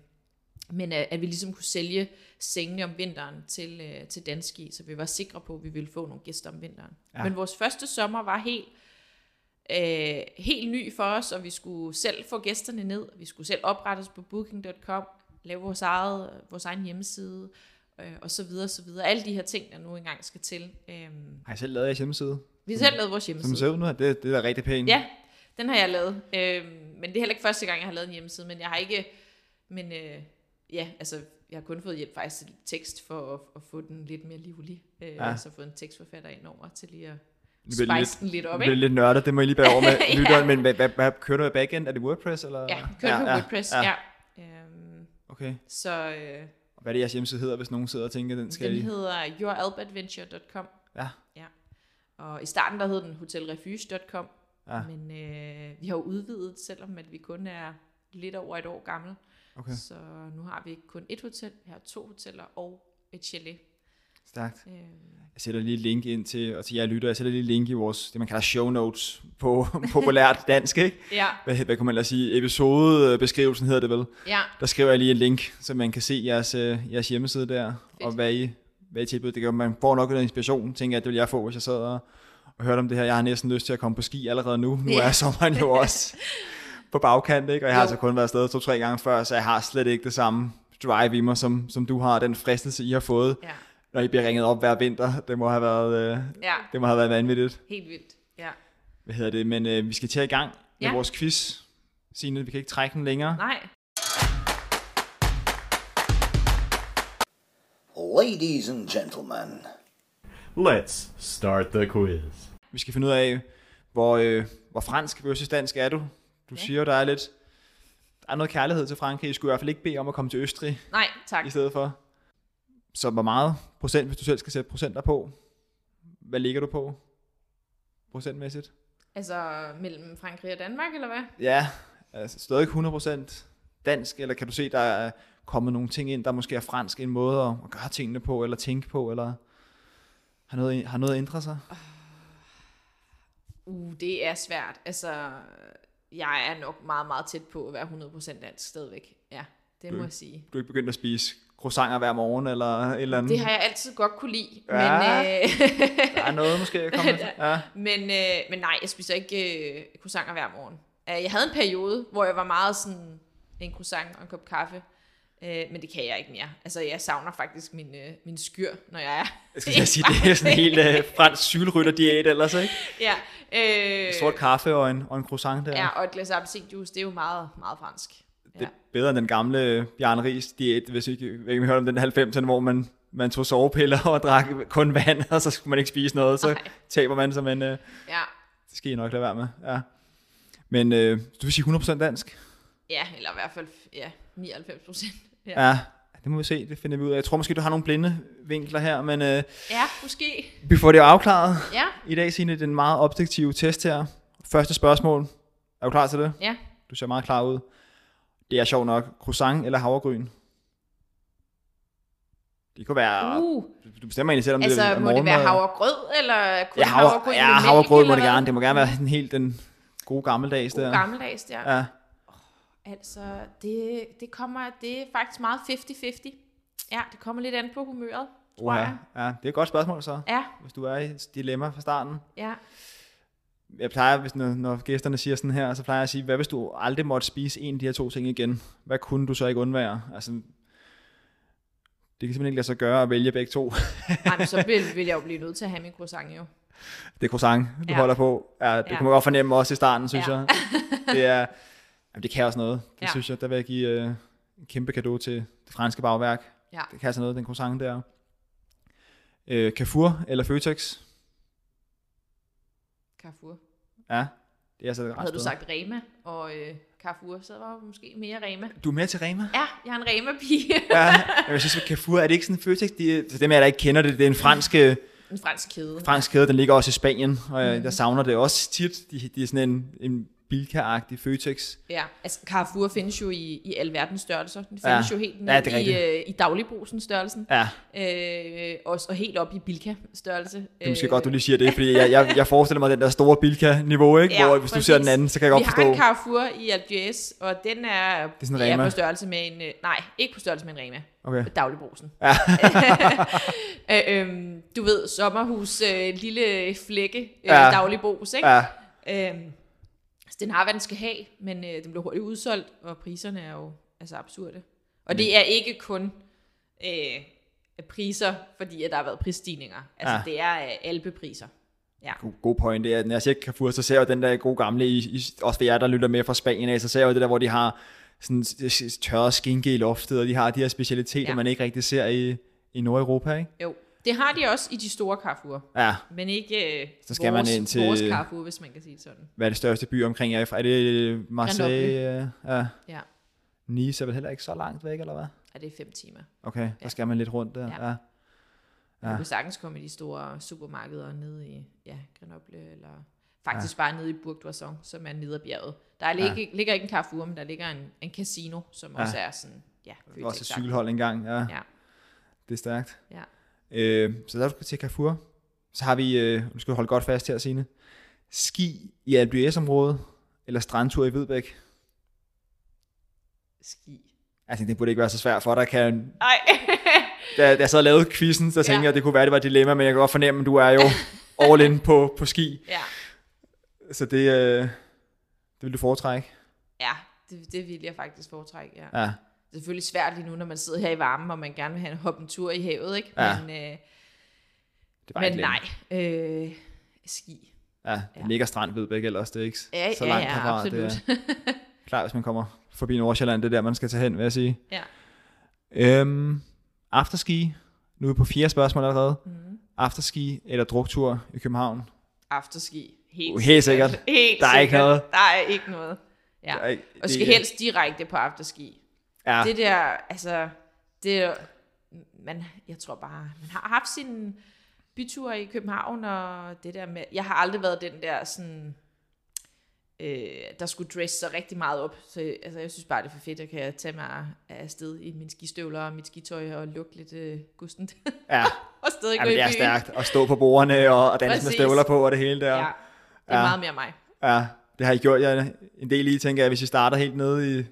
men at, at vi ligesom kunne sælge sengene om vinteren til, øh, til Danski, så vi var sikre på, at vi ville få nogle gæster om vinteren. Ja. Men vores første sommer var helt, øh, helt ny for os, og vi skulle selv få gæsterne ned. Vi skulle selv oprette os på booking.com, lave vores, eget, vores egen hjemmeside, øh, og så videre, så videre. Alle de her ting, der nu engang skal til. Øhm, Har I selv lavet jeres hjemmeside? Vi har selv lavet vores Som hjemmeside. ser ud nu, det, det er da rigtig pænt. Ja, den har jeg lavet. Øhm, men det er heller ikke første gang, jeg har lavet en hjemmeside, men jeg har ikke... Men øh, ja, altså, jeg har kun fået hjælp faktisk til tekst for at, at få den lidt mere livlig. Øh, Ja. ja. Så fået en tekstforfatter ind over til lige at spice den lidt op, ikke? lidt nørdet, det må I lige bære over med Ja. lytteren, men hvad, hvad, hvad, kører du i backend? Er det WordPress? Eller? Ja, kørt på WordPress, ja. ja. Øhm, Okay. så øh, Og hvad er det, jeres hjemmeside hedder, hvis nogen sidder og tænker, den skal den I... hedder youralbadventure.com. Ja. ja. Og i starten der hed den hotelrefuge.com, Ja. men øh, vi har jo udvidet, selvom at vi kun er lidt over et år gammel. Okay, Så nu har vi ikke kun et hotel, vi har to hoteller og et chalet. stærkt. Øhm, Jeg sætter lige link ind til, og til jer lytter, jeg sætter lige link i vores, det man kalder show notes på populært dansk, ikke? ja, Hvad, hvad kunne man lade sige? Episodebeskrivelsen hedder det vel. ja, Der skriver jeg lige et link, så man kan se jeres, øh, jeres hjemmeside der, og hvad I, hvad I tilbyder. Det gør, man får nok noget inspiration, tænker jeg, det vil jeg få, hvis jeg sad og, og hørte om det her. Jeg har næsten lyst til at komme på ski allerede nu. Nu Ja. er sommeren jo også på bagkant, ikke? Og jeg har Jo. altså kun været afsted to-tre gange før, så jeg har slet ikke det samme drive i mig, som, som du har. Den fristelse, I har fået, ja, når I bliver ringet op hver vinter. Det må have været, øh, ja, det må have været vanvittigt. helt vildt. Ja. Hvad hedder det? Men øh, vi skal til i gang med Ja. vores quiz. Signe, vi kan ikke trække den længere. Nej, Ladies and gentlemen, Let's start the quiz. Vi skal finde ud af, hvor, øh, hvor fransk versus dansk er du. Du Ja. siger, der er lidt... Der er noget kærlighed til Frankrig. I skulle i hvert fald ikke bede om at komme til Østrig nej, tak. i stedet for. Så hvor meget procent, hvis du selv skal sætte procenter på? Hvad ligger du på? Procentmæssigt? Altså mellem Frankrig og Danmark, eller hvad? Ja, altså stadig 100% dansk, eller kan du se, der er kommet nogle ting ind, der måske er fransk, en måde at, at gøre tingene på, eller tænke på, eller har noget, har noget ændret sig? Uh, det er svært. Altså, jeg er nok meget, meget tæt på at være 100% dansk stadigvæk. Ja, det må Du- jeg sige. Du er ikke begyndt at spise croissanter hver morgen, eller et eller andet? Det har jeg altid godt kunne lide. Ja. Men, øh, Der er noget måske at komme. Ja. men, øh, men nej, jeg spiser ikke øh, croissanter hver morgen. Jeg havde en periode, hvor jeg var meget sådan en croissant og en kop kaffe. Uh, men det kan jeg ikke mere. Altså, jeg savner faktisk min, øh, min skyr, når jeg er... Jeg skal lige sige, det er sådan en helt øh, fransk cykelrytter-diæt ellers, ikke? ja, øh, Sort kaffe og en, og en croissant der. ja, og et glas appelsinjuice, det er jo meget, meget fransk. Det er bedre end den gamle Bjarne Ries diæt, hvis ikke jeg ikke, om I hørte om den 90'erne, hvor man, man tog sovepiller og drak kun vand, og så skulle man ikke spise noget, så Nej. taber man sig, men øh, Ja, det skal I nok lade være med. Ja. Men øh, du vil sige 100% dansk? ja eller i hvert fald ja, 99 procent. Ja. Ja. ja. Det må vi se, det finder vi ud af. Jeg tror måske, du har nogle blinde vinkler her, men øh, ja, måske. vi får det jo afklaret. Ja, I dag, Signe, en meget objektiv test her. Første spørgsmål. Er du klar til det? ja. Du ser meget klar ud. Det er sjovt nok. Croissant eller havregryn? Det kunne være... Uh, Du bestemmer egentlig selv, om altså, det er må det være havregrød, eller kun Ja, havre, havregryn ja, havregrød må det gerne. Det må gerne være den helt den gode gammeldags God der. gammeldags, der. Ja. Altså, det, det kommer, det er faktisk meget 50-50. Ja, det kommer lidt an på humøret, tror Uha. jeg. Ja, det er et godt spørgsmål så, Ja, hvis du er i et dilemma fra starten. ja. Jeg plejer, hvis når, når gæsterne siger sådan her, så plejer jeg at sige, hvad hvis du aldrig måtte spise en af de her to ting igen? Hvad kunne du så ikke undvære? Altså, det kan simpelthen ikke lade sig gøre at vælge begge to. Ej, men så vil, vil jeg jo blive nødt til at have min croissant, jo. Det er croissant, du Ja. holder på. Ja, det Ja. kunne man godt fornemme også i starten, synes Ja. jeg. Det er, jamen, det kan også noget. Det Ja. synes jeg, der vil jeg give øh, en kæmpe gave til det franske bagværk. Ja. Det kan altså noget, den croissant der. Øh, Carrefour eller Føtex? Carrefour. Ja, det er altså et ret Havde du sted. sagt Rema og øh, Carrefour, så var det måske mere Rema. Du er med til Rema? Ja, jeg er en Rema-pige. ja, jeg synes, at Carrefour, er det ikke sådan en Føtex? De, til dem, jer, der ikke kender det, det er en fransk, øh, en fransk kæde. fransk kæde, den ligger også i Spanien, og jeg, Mm. jeg savner det også tit. De, de er sådan en, en Bilka-agtig Føtex. Ja, altså Carrefour findes jo i, i alverdens størrelser. Den Ja. findes jo helt ned Ja, det i, øh, i dagligbrusen størrelsen. Ja, Øh, også, og helt op i Bilka størrelse. det er måske godt, du lige siger det, fordi jeg, jeg, jeg forestiller mig den der store Bilka-niveau, ikke? Ja, Hvor hvis du ser den anden, så kan jeg godt Vi forstå. har en Carrefour i Algiers, og den er, er sådan en ja, på størrelse med en... øh, Nej, ikke på størrelse med en Rema. Okay. Dagligbrusen. Ja. øh, øhm, du ved, sommerhus, øh, lille flække, øh, Ja. ja. dagligbrus, ikke? Ja, så den har, hvad den skal have, men øh, den bliver hurtigt udsolgt, og priserne er jo altså absurde. Og det er ikke kun øh, priser, fordi at der har været prisstigninger. Altså, Ja. det er øh, alpepriser. Ja. God, god point. Det er, når jeg siger Carrefour, så ser jeg den der gode gamle, i, i, også for jer, der lytter med fra Spanien af, så ser jeg jo det der, hvor de har sådan tørre skinke i loftet, og de har de her specialiteter. Ja. man ikke rigtig ser i, i Nordeuropa, ikke? Jo, det har de også i de store Carrefour, Ja, men ikke øh, Så skal vores, man ind til- vores Carrefour, hvis man kan sige sådan. hvad er det største by omkring jer? Er det Marseille? Ja. Ja, Nice er vel heller ikke så langt væk, eller hvad? og det er fem timer. Okay, der Ja. skal man lidt rundt der. Ja. Ja. Ja. Du kan sagtens komme i de store supermarkeder nede i ja, Grenoble, eller faktisk ja. bare nede i Bourg d'Oisson, som er nede ad bjerget. Der er ligger, ja. ligger ikke en Carrefour, men der ligger en, en casino, som Ja. også er sådan, ja, også et cykelhold engang, ja. Ja, Det er stærkt. ja. Øh, så der du skal til Carrefour. Så har vi, øh, nu skal du holde godt fast her, Signe. Ski i Alpe området eller strandtur i Hvidbæk. Ski. Tænkte, det burde ikke være så svært for dig. Kan, Ej, da, da jeg så lavede quizzen, så tænkte Ja. jeg, at det kunne være, at det var et dilemma, men jeg kan godt fornemme, at du er jo all in på, på ski. ja. Så det, øh, det vil du foretrække. Ja, det, det vil jeg faktisk foretrække, ja. Ja. Det er selvfølgelig svært lige nu, når man sidder her i varmen, og man gerne vil have en hoppe en tur i havet, ikke? Ja. Men, øh, Det var men ikke nej, øh, ski. Ja, det Ja. ligger strand Hvidbæk ellers, det er ikke Ja, så ja, langt ja, herfra. absolut. Det er klart, hvis man kommer forbi Nordsjælland, det er der, man skal tage hen, vil jeg sige. Ja. Øhm, afterski. Nu er vi på fire spørgsmål allerede. Mm. Afterski eller druktur i København? Afterski. Helt, Uh, helt sikkert. Helt Der er ikke sikkert. noget. Der er ikke noget. Ja. Er ikke- og skal det- helst direkte på afterski. Ja, Det der, altså, det man, jeg tror bare, man har haft sin bytur i København, og det der med, jeg har aldrig været den der sådan, øh, der skulle dresse sig rigtig meget op, så altså, jeg synes bare, det er for fedt, at jeg kan tage mig afsted i mine skistøvler og mit skitøj og lugte lidt øh, gustent, ja. og stadig gå Jamen, i det er stærkt at stå på bordene og, og danse med Præcis. støvler på og det hele der. Ja, det er Ja. meget mere mig. ja. Det har I gjort jer en del i, tænker jeg, hvis I starter helt nede i,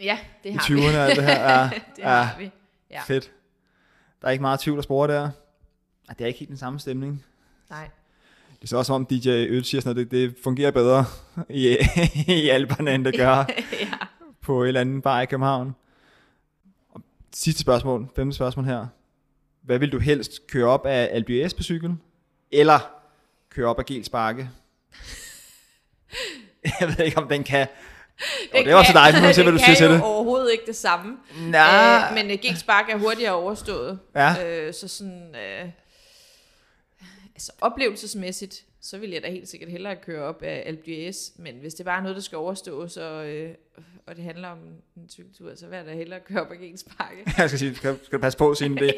Ja, det i har 20'erne og alt det her. Ja, det ja. har vi. Ja, fedt. Der er ikke meget tvivl at spore der. Det er ikke helt den samme stemning. nej. Det er så også om DJ Øl siger sådan noget, det, det fungerer bedre i, i Alperne, end det gør ja. på et eller andet bar i København. Og sidste spørgsmål, femte spørgsmål her. Hvad vil du helst køre op af Alpe på cykel, eller køre op af Gels Bakke? Jeg ved ikke, om den kan... Jo, det er også dig, vi se, hvad du siger til Det det. overhovedet ikke det samme. Nej. Øh, men uh, Gels Bakke er hurtigere overstået. Ja. Øh, så sådan... Øh, altså oplevelsesmæssigt, så vil jeg da helt sikkert hellere køre op af Alpe d'Huez, men hvis det bare er noget, der skal overstås, og, øh, og det handler om en cykeltur, så vil jeg da hellere køre op af Bakke. Jeg skal sige, skal, skal du passe på, siden det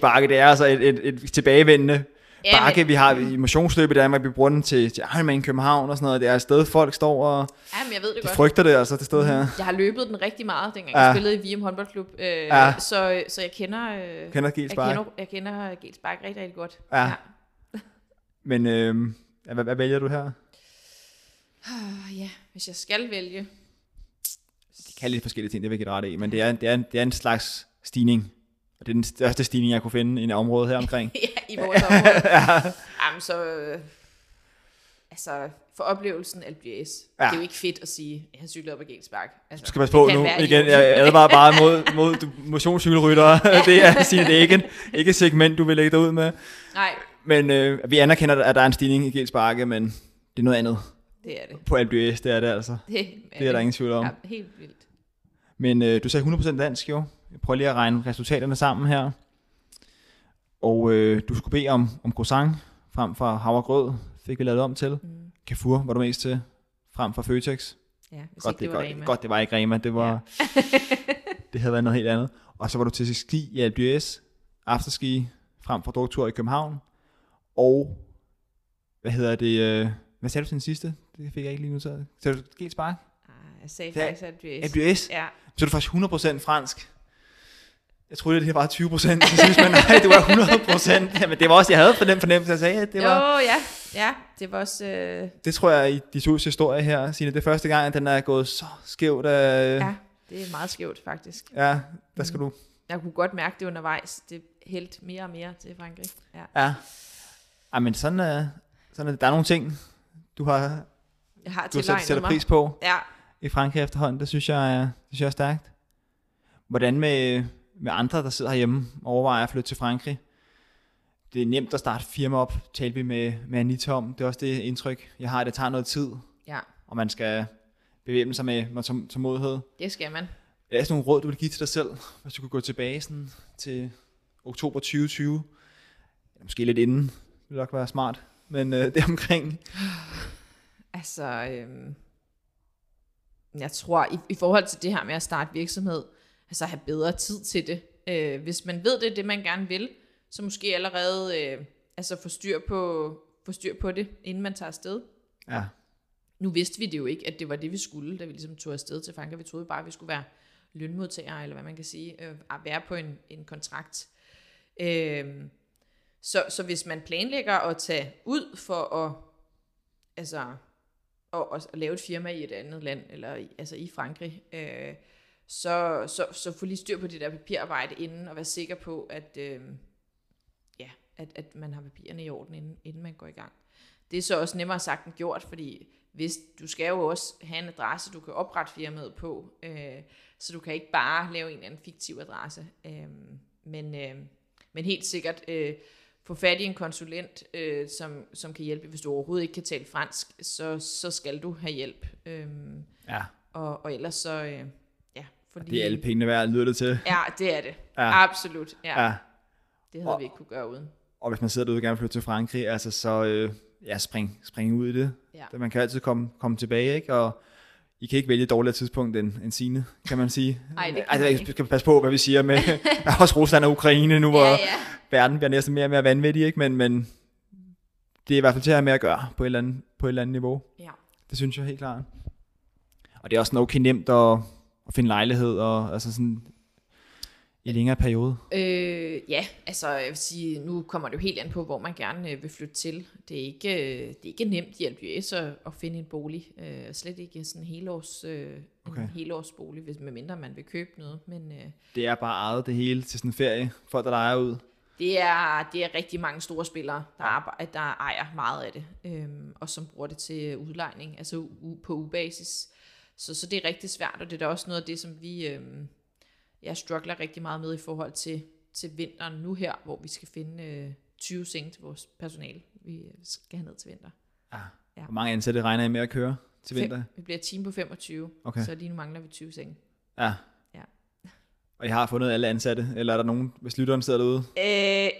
Bakke, det er altså et, et, et tilbagevendende Ja, bakke. men- Vi har i motionsløb i Danmark, vi bruger den til, til Ironman København og sådan noget. Det er et sted, folk står og Jamen, jeg ved det de godt. frygter det altså, det sted her. Jeg har løbet den rigtig meget, dengang Ja. jeg spillede i Vium håndboldklub, øh, Ja. så, så jeg kender, øh, Kender Gels jeg kender, jeg kender Gels Bakke rigtig, rigtig godt. Ja. Men øh, ja, hvad, hvad vælger du her? Ah, ja, hvis jeg skal vælge. De kan lidt forskellige ting, det vil jeg dig ret i, men det er, det, er, det er en slags stigning. Og det er den største stigning, jeg kunne finde i en område her omkring. ja, i vores område. ja. Jamen, så... Øh, altså, for oplevelsen d'Huez. Ja. Det er jo ikke fedt at sige, at jeg cykler op ad Genspark. Altså, Du skal passe på det nu. Igen, jeg advarer bare mod, mod motionscykelryttere. det er, sige, det er ikke, en, ikke et segment, du vil lægge dig ud med. Nej, Men øh, vi anerkender, at der er en stigning i Gels Bakke, men det er noget andet. det er det. På d'Huez, det er det altså. Det, Det er der ingen tvivl om. Ja, helt vildt. Men øh, du sagde 100% dansk jo. Jeg prøver lige at regne resultaterne sammen her. Og øh, du skulle bede om, om croissant frem for havregrød, fik vi lavet om til. Mm. Carrefour var du mest til, frem for Føtex. Ja, hvis Godt, ikke det, det var godt, Rema. godt, det var ikke Rema, det var... det havde været noget helt andet. Og så var du til ski i d'Huez, afterski frem for druktur i København. Og, hvad hedder det, øh, hvad sagde du til den sidste? Det fik jeg ikke lige nu taget. Sagde du Gels Spark? Ah, jeg sagde Det faktisk. Alpe d'Huez? Ja, Så er du faktisk 100% fransk. Jeg troede, det her var 20% til sidst, men nej, det var 100%. Jamen, det var også, jeg havde for den fornemmelse, jeg sagde, at det var... Jo, ja. Ja, det var også... Øh, Det tror jeg i de tus historie her, Signe, det er første gang, at den er gået så skævt. Øh, ja. det er meget skævt, faktisk. ja, der skal du... Jeg kunne godt mærke det undervejs. Det hældte mere og mere til Frankrig. Ja. Ja. Ej, men sådan, er, sådan er det. Der er nogle ting, du har, Jeg har du har sætter mig. pris på Ja, i Frankrig efterhånden. Det synes jeg er, det synes jeg er stærkt. Hvordan med, med andre, der sidder herhjemme og overvejer at flytte til Frankrig? det er nemt at starte firma op, talte vi med, med Anita om. Det er også det indtryk, jeg har, at det tager noget tid, Ja, og man skal bevæbne sig med, med tålmodighed. det skal man. Er der sådan nogle råd, du vil give til dig selv, hvis du kunne gå tilbage sådan, til oktober 2020? Eller Måske lidt inden, det ville nok være smart, men øh, det omkring. Altså, øhm, jeg tror, i, i forhold til det her med at starte virksomhed, altså have bedre tid til det. Øh, hvis man ved, det er det, man gerne vil, så måske allerede øh, altså få styr, på, få styr på det, inden man tager afsted. Ja, Nu vidste vi det jo ikke, at det var det, vi skulle, da vi ligesom tog afsted til Frankrig. Vi troede bare, at vi skulle være lønmodtagere, eller hvad man kan sige, øh, at være på en, en kontrakt. Øhm, så, så hvis man planlægger at tage ud for at, altså, at, at, at lave et firma i et andet land, eller i, altså i Frankrig, øh, så, så, så få lige styr på det der papirarbejde inden, og være sikker på, at, øh, ja, at, at man har papirerne i orden, inden, inden man går i gang. Det er så også nemmere sagt end gjort, fordi hvis, du skal jo også have en adresse, du kan oprette firmaet på, øh, så du kan ikke bare lave en eller anden fiktiv adresse. Øh, men, øh, men helt sikkert øh, få fat i en konsulent, øh, som, som kan hjælpe. Hvis du overhovedet ikke kan tale fransk, så, så skal du have hjælp. Øh, ja. og, og ellers så, øh. Fordi, Det er alle pengene værd, lyder det til. Ja, det er det. Ja. Absolut. Ja. Ja. Det havde Og- vi ikke kunne gøre uden. Og hvis man sidder derude og gerne vil flytte til Frankrig, altså så øh, ja, spring, spring ud i det. Ja. Man kan altid komme, komme tilbage, ikke? Og I kan ikke vælge et dårligere tidspunkt end, end sine, kan man sige. Ej, det kan altså, ikke. skal passe på, hvad vi siger med også Rusland og Ukraine nu, hvor Ja, ja. verden bliver næsten mere og mere vanvittig, ikke? Men, men det er i hvert fald til at have med at gøre på et eller andet, på et eller andet niveau. ja. Det synes jeg helt klart. Og det er også sådan okay nemt at, at finde lejlighed, og altså sådan i længere periode. Øh, ja, altså jeg vil sige, nu kommer det jo helt an på, hvor man gerne øh, vil flytte til. Det er ikke, øh, det er ikke nemt i LBS at, at finde en bolig. Øh, slet ikke sådan en helårs, øh, Okay. en helårsbolig, hvis, medmindre man vil købe noget. Men øh, Det er bare ejet det hele til sådan en ferie, folk der leger ud. det, er, det er rigtig mange store spillere, der, arbejder, der ejer meget af det, øh, og som bruger det til udlejning, altså u- på ubasis. Så, så det er rigtig svært, og det er da også noget af det, som vi... Øh, jeg struggler rigtig meget med i forhold til, til vinteren nu her, hvor vi skal finde øh, 20 senge til vores personale, vi skal have ned til vinter. Ja. Ja. Hvor mange ansatte regner I med at køre til vinter? Fem, vi bliver et team på 25, Okay. så lige nu mangler vi 20 senge. Ja. Ja. Og I har fundet alle ansatte, eller er der nogen, hvis lytteren sidder derude?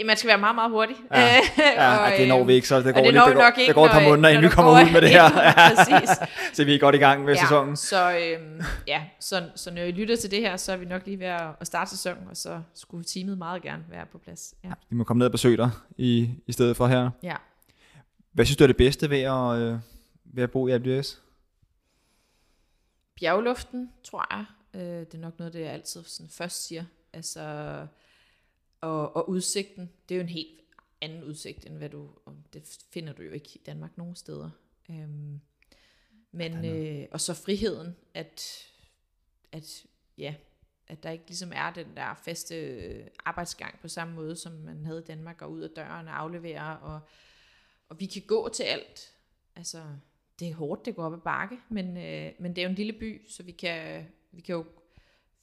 Øh, man skal være meget, meget hurtig. Ja, ja Og, det når vi ikke, så det går, det lidt, det går, nok ikke, det går et par når- måneder, inden vi kommer ud med det her. præcis. så vi er godt i gang med sæsonen. Så, øhm, ja, så, så når I lytter til det her, så er vi nok lige ved at starte sæsonen, og så skulle teamet meget gerne være på plads. Ja. Vi må komme ned og besøge dig i, i stedet for her. ja. Hvad synes du er det bedste ved at, øh, ved at bo i ABS? Bjergluften, tror jeg. Øh, det er nok noget, det jeg altid sådan først siger. Altså, og, og udsigten, det er jo en helt anden udsigt, end hvad du, og det finder du jo ikke i Danmark nogen steder. Øhm, men, øh, og så friheden, at, at, ja, at der ikke ligesom er den der faste arbejdsgang på samme måde, som man havde i Danmark, og ud af døren og aflevere, og, og vi kan gå til alt. Altså, det er hårdt, det går op ad bakke, men, øh, men det er jo en lille by, så vi kan, vi kan jo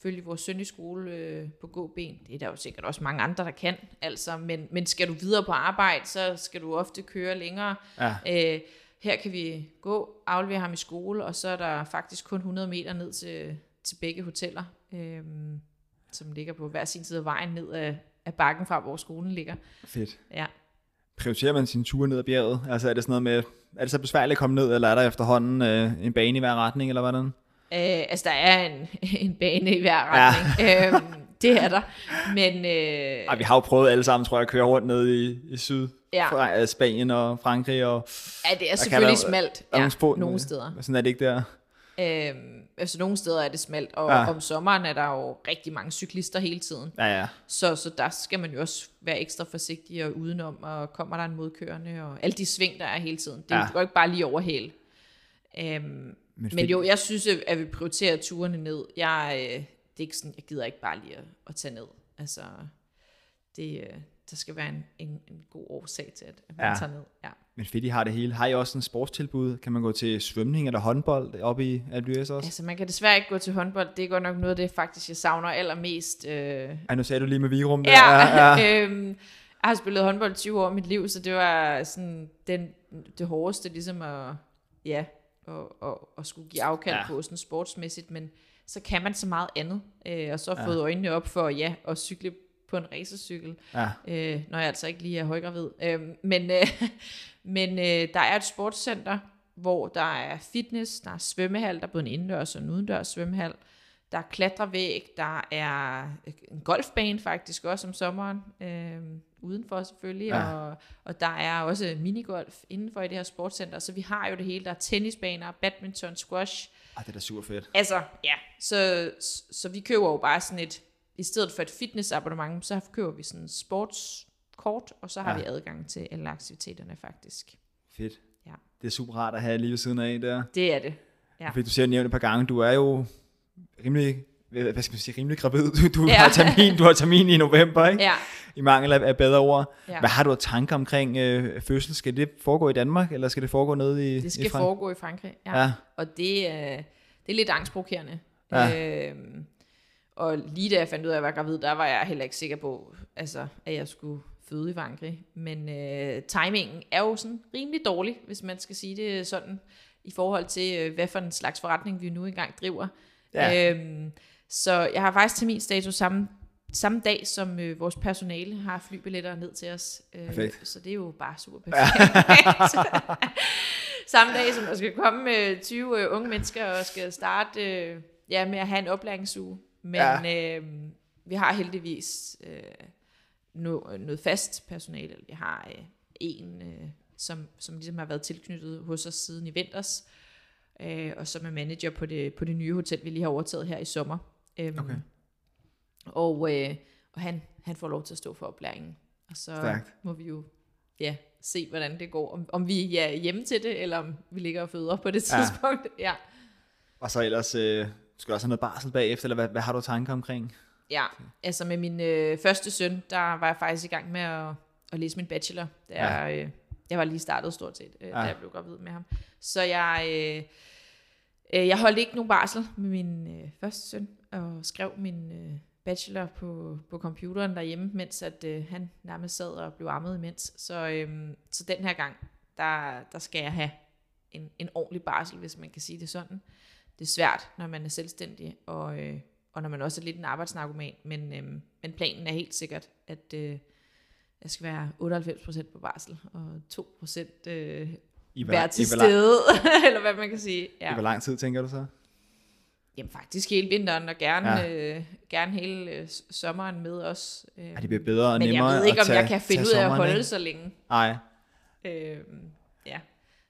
følge vores søn i skole øh, på gåben. Det er der jo sikkert også mange andre, der kan, altså, men, men skal du videre på arbejde, så skal du ofte køre længere. Ja. Øh, her kan vi gå, aflevere ham i skole, og så er der faktisk kun 100 meter ned til, til begge hoteller, øh, som ligger på hver sin side af vejen ned af, af bakken fra, hvor skolen ligger. Fedt. Ja. Prioriterer man sine ture ned ad bjerget? Altså er det sådan noget med, er det så besværligt at komme ned, eller er der efterhånden øh, en bane i hver retning, eller hvordan? Øh, altså, der er en, en bane i hver retning. Ja. øhm, det er der. Men øh, Ej, vi har jo prøvet alle sammen, tror jeg, at køre rundt ned i, i syd. Ja. Fra øh, Spanien og Frankrig. Og, ja, det er selvfølgelig der- smalt ja, nogle spor- nogle steder. Sådan er det ikke der. Øhm, altså, nogle steder er det smalt, og Ja. om sommeren er der jo rigtig mange cyklister hele tiden. Ja, ja. Så, så der skal man jo også være ekstra forsigtig og udenom, og kommer der en modkørende, og alle de sving, der er hele tiden. Det Ja. ja. går ikke bare lige overhale. Øhm, men, men jo, jeg synes, at vi prioriterer turene ned. Jeg, øh, det er ikke sådan, jeg gider ikke bare lige at, at tage ned. Altså, det, øh, der skal være en, en, en god årsag til, at man Ja. ja. tager ned. Ja. Men fedt, I har det hele. Har I også en sportstilbud? Kan man gå til svømning eller håndbold oppe i ABS også? Altså, man kan desværre ikke gå til håndbold. Det er godt nok noget af det, faktisk, jeg savner allermest. Øh, Ej, nu sagde du lige med Virum der. Ja, ja. øhm, Jeg har spillet håndbold 20 år i mit liv, så det var sådan den, det hårdeste ligesom at, ja, at, at, at skulle give afkald Ja. ja. på sådan sportsmæssigt, men så kan man så meget andet, øh, og så har fået øjnene op for, ja, at cykle på en racercykel, Ja. øh, når jeg altså ikke lige er højgravid. Øh, men øh, men øh, der er et sportscenter, hvor der er fitness, der er svømmehal, der er både en indendørs og en udendørs svømmehal, der er klatrevæg, der er en golfbane faktisk også om sommeren, øh, udenfor selvfølgelig, Ja. og, og der er også minigolf indenfor i det her sportscenter, så vi har jo det hele, der er tennisbaner, badminton, squash, Ej, det er da super fedt. Altså, ja, så, så, så vi køber jo bare sådan et, i stedet for et fitnessabonnement, så køber vi sådan et sportskort, og så har Ja. vi adgang til alle aktiviteterne faktisk. Fedt. Ja. Det er super rart at have lige ved siden af der. Det er det. Ja. Fordi du ser nævnt et par gange, du er jo rimelig, hvad skal man sige, rimelig gravid. Du, du, Ja. har termin, du har termin i november, ikke? Ja, I mangel af, bedre ord. Ja. Hvad har du af tanker omkring øh, fødsel? Skal det foregå i Danmark, eller skal det foregå nede i det i skal Frankrig? foregå i Frankrig. Ja. Ja. Og det, er- det er lidt angstprovokerende. Ja. Øhm, og lige da jeg fandt ud af, at jeg var gravid, der var jeg heller ikke sikker på, altså, at jeg skulle føde i Frankrig. Men øh, timingen er jo sådan rimelig dårlig, hvis man skal sige det sådan, i forhold til, øh, hvad for en slags forretning vi nu engang driver. Ja. Øhm, så jeg har faktisk terminstatus samme, samme dag, som øh, vores personale har flybilletter ned til os. Øh, Perfekt. Så det er jo bare super perfekt. samme dag, som der skal komme med 20 øh, unge mennesker og skal starte øh, ja, med at have en oplæringsuge. Men ja. øh, vi har heldigvis øh, no, noget fast personale. Vi har øh, en, øh, som, som ligesom har været tilknyttet hos os siden i vinters, øh, og som er manager på det, på det nye hotel, vi lige har overtaget her i sommer. Øhm, Okay. Og, øh, og han, han får lov til at stå for oplæringen. Og så Stærkt. må vi jo ja, se, hvordan det går. Om, om vi er hjemme til det, eller om vi ligger og føder på det Ja. tidspunkt. Ja. Og så ellers, øh, skal du også have noget barsel bagefter, eller hvad, hvad har du tanker omkring? Ja, altså med min øh, første søn, der var jeg faktisk i gang med at, at læse min bachelor. Da Ja. jeg, øh, jeg var lige startet stort set, øh, Ja. da jeg blev gravid med ham. Så jeg, øh, øh, jeg holdt ikke nogen barsel med min øh, første søn, og skrev min øh, bachelor på, på computeren derhjemme, mens at, øh, han nærmest sad og blev ammet imens. Så, øh, så den her gang, der, der skal jeg have en, en ordentlig barsel, hvis man kan sige det sådan. Det er svært, når man er selvstændig, og, øh, og når man også er lidt en arbejdsnarkoman, men, øh, men planen er helt sikkert, at øh, jeg skal være 98% på barsel, og 2% øh, I være til i stede, eller hvad man kan sige. I Ja. hvor lang tid, tænker du så? Jamen faktisk hele vinteren, og gerne, Ja. øh, gerne hele øh, sommeren med os. Øh, Ja, det bliver bedre og men jeg nemmere ved ikke, om tage, jeg kan finde ud af at holde ikke? så længe. Nej, Øh, ja,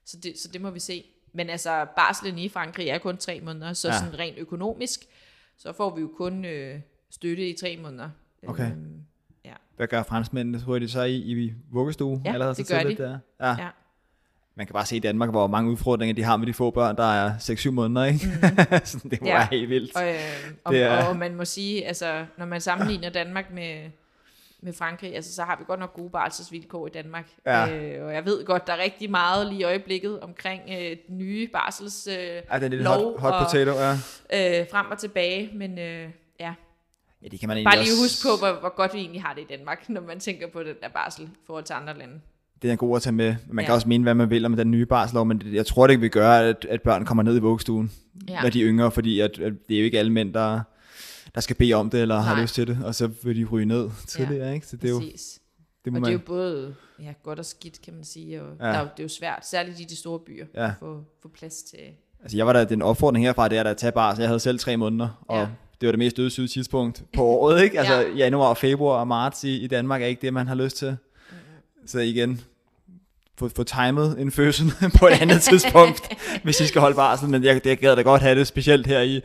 så det, så det må vi se. Men altså, barslen i Frankrig er kun tre måneder, så Ja. sådan rent økonomisk, så får vi jo kun øh, støtte i tre måneder. Okay. Øhm, ja. hvad gør franskmændene? De så i, i vuggestue? Ja, allerede det så gør de. Der? Ja. ja. Man kan bare se i Danmark, hvor mange udfordringer de har med de få børn, der er 6-7 måneder, ikke? Mm. det må Ja. helt vildt. Og, øh, og, Det er... og man må sige, altså, når man sammenligner Danmark med, med Frankrig, altså, så har vi godt nok gode barselsvilkår i Danmark. Ja. Øh, og jeg ved godt, der er rigtig meget lige i øjeblikket omkring øh, den nye barsels øh, Ja, det er lidt hot, hot og- potato, ja. øh, frem og tilbage, men øh, ja, Ja, det kan man bare lige også... huske på, hvor, hvor godt vi egentlig har det i Danmark, når man tænker på den der barsel i forhold til andre lande. Det er god at tage med. Man ja. kan også mene, hvad man vil om den nye barslov, men jeg tror, det vil gøre, at, at børn kommer ned i vuggestuen. Ja. når de er yngre, fordi at, at det er jo ikke alle mænd, der, der skal bede om det, eller har Nej. lyst til det, og så vil de ryge ned tidligere, ikke? Så det er jo, Præcis. det må Og man... det er jo både ja, godt og skidt, kan man sige. Og Ja. ja. der, er jo- det er jo svært, særligt i de store byer, Ja. at få, få plads til... Altså, jeg var der, den opfordring herfra, det er der at tage barsel. Jeg havde selv tre måneder, og Ja. det var det mest dødssyge tidspunkt på året, ikke? Altså, Ja. januar, februar og marts i, i Danmark er ikke det, man har lyst til. Så igen, få, få timet en fødsel på et andet tidspunkt, hvis I skal holde barsel, men jeg, jeg gad da godt have det, specielt her i,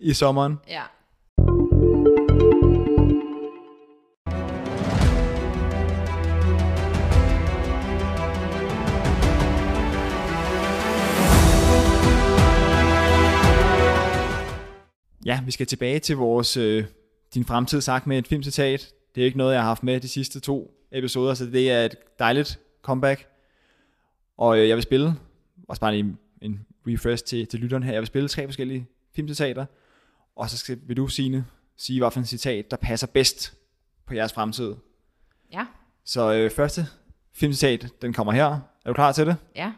i sommeren. Ja. Ja, vi skal tilbage til vores øh, din fremtid sagt med et filmcitat. Det er ikke noget, jeg har haft med de sidste to episoder, så det er et dejligt comeback. Og øh, jeg vil spille, også bare lige en refresh til, til lytteren her, jeg vil spille tre forskellige filmcitater, og så skal, vil du, Signe, sige, hvad for en citat, der passer bedst på jeres fremtid. Ja. Så øh, første filmcitat, den kommer her. Er du klar til det? Ja.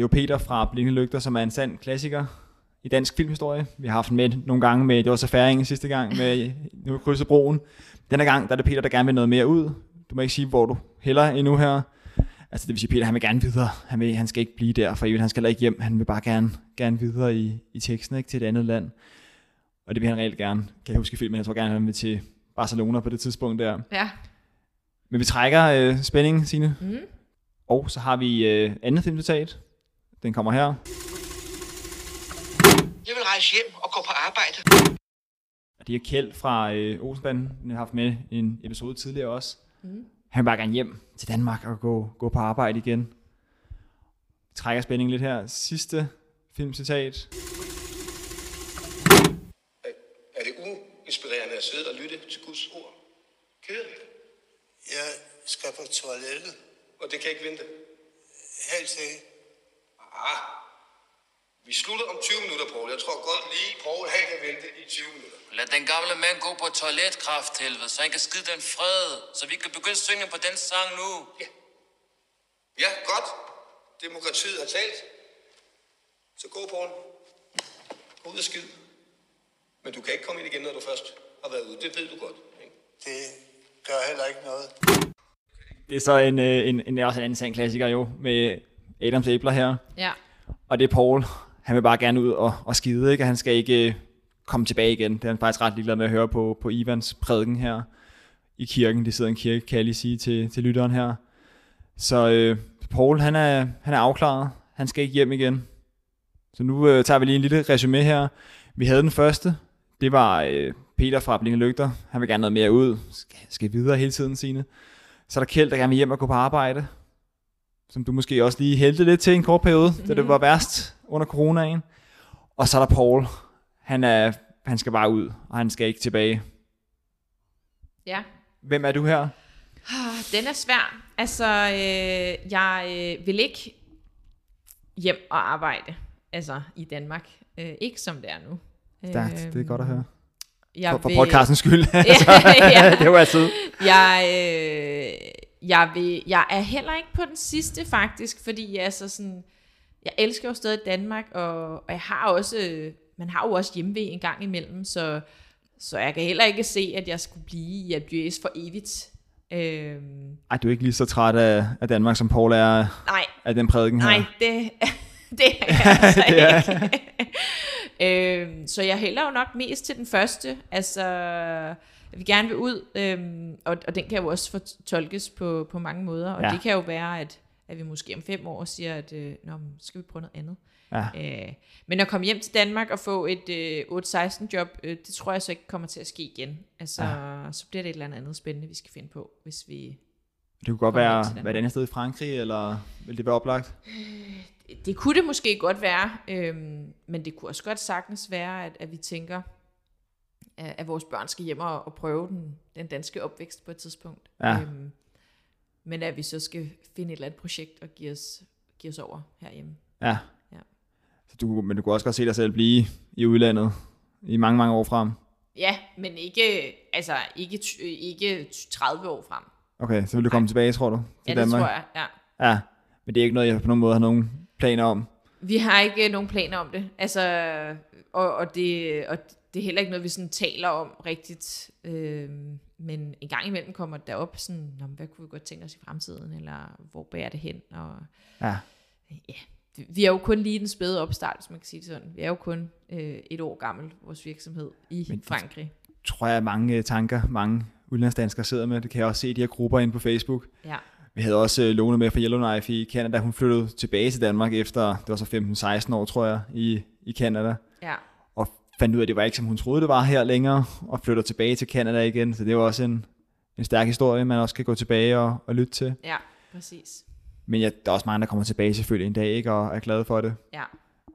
Det er jo Peter fra Blinde Lygter, som er en sand klassiker i dansk filmhistorie. Vi har haft den med nogle gange med, det var så færingen sidste gang med Nu krydser broen. Denne gang, der er det Peter, der gerne vil noget mere ud. Du må ikke sige, hvor du hælder endnu her. Altså det vil sige, Peter han vil gerne videre. Han, vil, han skal ikke blive der for evigt. Han skal heller ikke hjem. Han vil bare gerne, gerne videre i, i teksten ikke, til et andet land. Og det vil han reelt gerne. Kan jeg huske filmen, jeg tror gerne, han vil til Barcelona på det tidspunkt der. Ja. Men vi trækker øh, spændingen, Signe. Mm. Og så har vi øh, andet filmcitat. Den kommer her. Jeg vil rejse hjem og gå på arbejde. Og det er Kjeld fra øh, Olsenbanden, den har haft med i en episode tidligere også. Mm. Han vil bare gerne hjem til Danmark og gå, gå på arbejde igen. Vi trækker spændingen lidt her. Sidste filmcitat. Er det uinspirerende at sidde og lytte til Guds ord? Kedeligt. Jeg skal på toilettet. Og det kan ikke vente? Helst ikke. Ah, vi slutter om 20 minutter, Poul. Jeg tror godt lige, Poul han kan vente i 20 minutter. Lad den gamle mand gå på toiletkraft, helvede, så han kan skide den fred, så vi kan begynde at synge på den sang nu. Ja, godt. Demokratiet har talt. Så gå, Poul. Gå ud og skid. Men du kan ikke komme ind igen, når du først har været ude. Det ved du godt. Ikke? Det gør heller ikke noget. Det er så en, øh, en, en, også en anden sand klassiker jo, med Adams æbler her. Ja. Og det er Paul. Han vil bare gerne ud og, og skide, ikke? Og han skal ikke øh, komme tilbage igen. Det er han faktisk ret ligeglad med at høre på, på Ivans prædiken her i kirken. Det sidder en kirke, kan jeg lige sige til, til lytteren her. Så øh, Paul, han er, han er afklaret. Han skal ikke hjem igen. Så nu øh, tager vi lige en lille resume her. Vi havde den første. Det var øh, Peter fra Blinde Lygter. Han vil gerne noget mere ud. Skal, skal videre hele tiden, sine. Så er der Kjeld, der gerne vil hjem og gå på arbejde. Som du måske også lige hældte lidt til en kort periode, mm-hmm. da det var værst under coronaen. Og så er der Paul. Han, er, han skal bare ud, og han skal ikke tilbage. Ja. Hvem er du her? Ah, Den er svær. Altså, øh, jeg øh, vil ikke hjem og arbejde altså i Danmark. Øh, ikke som det er nu. Stærkt, det er godt at høre. Jeg For, for vil- podcastens skyld. ja, ja. det var altid. Jeg, øh, jeg, vil, jeg er heller ikke på den sidste faktisk, fordi jeg er så sådan, jeg elsker jo stadig Danmark, og, og jeg har også, man har jo også hjemve en gang imellem, så, så jeg kan heller ikke se, at jeg skulle blive i Adjøs for evigt. Øhm, Ej, du er ikke lige så træt af, af Danmark, som Paul er nej, af den prædiken her. nej, det, det er jeg altså Det er- ikke. øhm, så jeg hælder jo nok mest til den første. Altså, vil gerne vil ud, øhm, og, og den kan jo også fortolkes på, på mange måder. Og Ja. det kan jo være, at, at vi måske om fem år siger, at øh, Nå, skal vi prøve noget andet. Ja. Øh, men at komme hjem til Danmark og få et øh, 8-16 job, øh, det tror jeg så ikke kommer til at ske igen. Altså, ja. så bliver det et eller andet spændende, vi skal finde på, hvis vi... Det kunne godt være, være et andet sted i Frankrig, eller vil det være oplagt? Det kunne det måske godt være, øhm, men det kunne også godt sagtens være, at, at vi tænker, at, vores børn skal hjem og, og prøve den, den danske opvækst på et tidspunkt. Ja. Øhm, men at vi så skal finde et eller andet projekt og give os, give os over herhjemme. Ja. Ja. Så du, men du kunne også godt se dig selv blive i udlandet i mange, mange år frem. Ja, men ikke, altså, ikke, ikke 30 år frem. Okay, så vil du komme tilbage, tror du, til Ja, det Danmark? tror jeg, ja. Ja, men det er ikke noget, jeg på nogen måde har nogen planer om. Vi har ikke nogen planer om det. Altså, og, og, det, og det er heller ikke noget, vi sådan taler om rigtigt. Øhm, men en gang imellem kommer det op sådan, Nå, hvad kunne vi godt tænke os i fremtiden, eller hvor bærer det hen? Og, Ja. ja, vi er jo kun lige den spæde opstart, hvis man kan sige det sådan. Vi er jo kun øh, et år gammel, vores virksomhed i Men- Frankrig. Tror jeg, mange øh, tanker, mange udlandsdanskere sidder med. Det kan jeg også se i de her grupper inde på Facebook. Ja. Vi havde også øh, Lone med fra Yellowknife i Canada. Hun flyttede tilbage til Danmark efter, det var så 15-16 år, tror jeg, i, i Canada. Ja. Fandt ud af, at det var ikke, som hun troede, det var her længere, og flytter tilbage til Canada igen. Så det var også en, en stærk historie, man også kan gå tilbage og, og lytte til. ja, præcis. Men ja, der er også mange, der kommer tilbage selvfølgelig en dag, ikke, og er glade for det. Ja.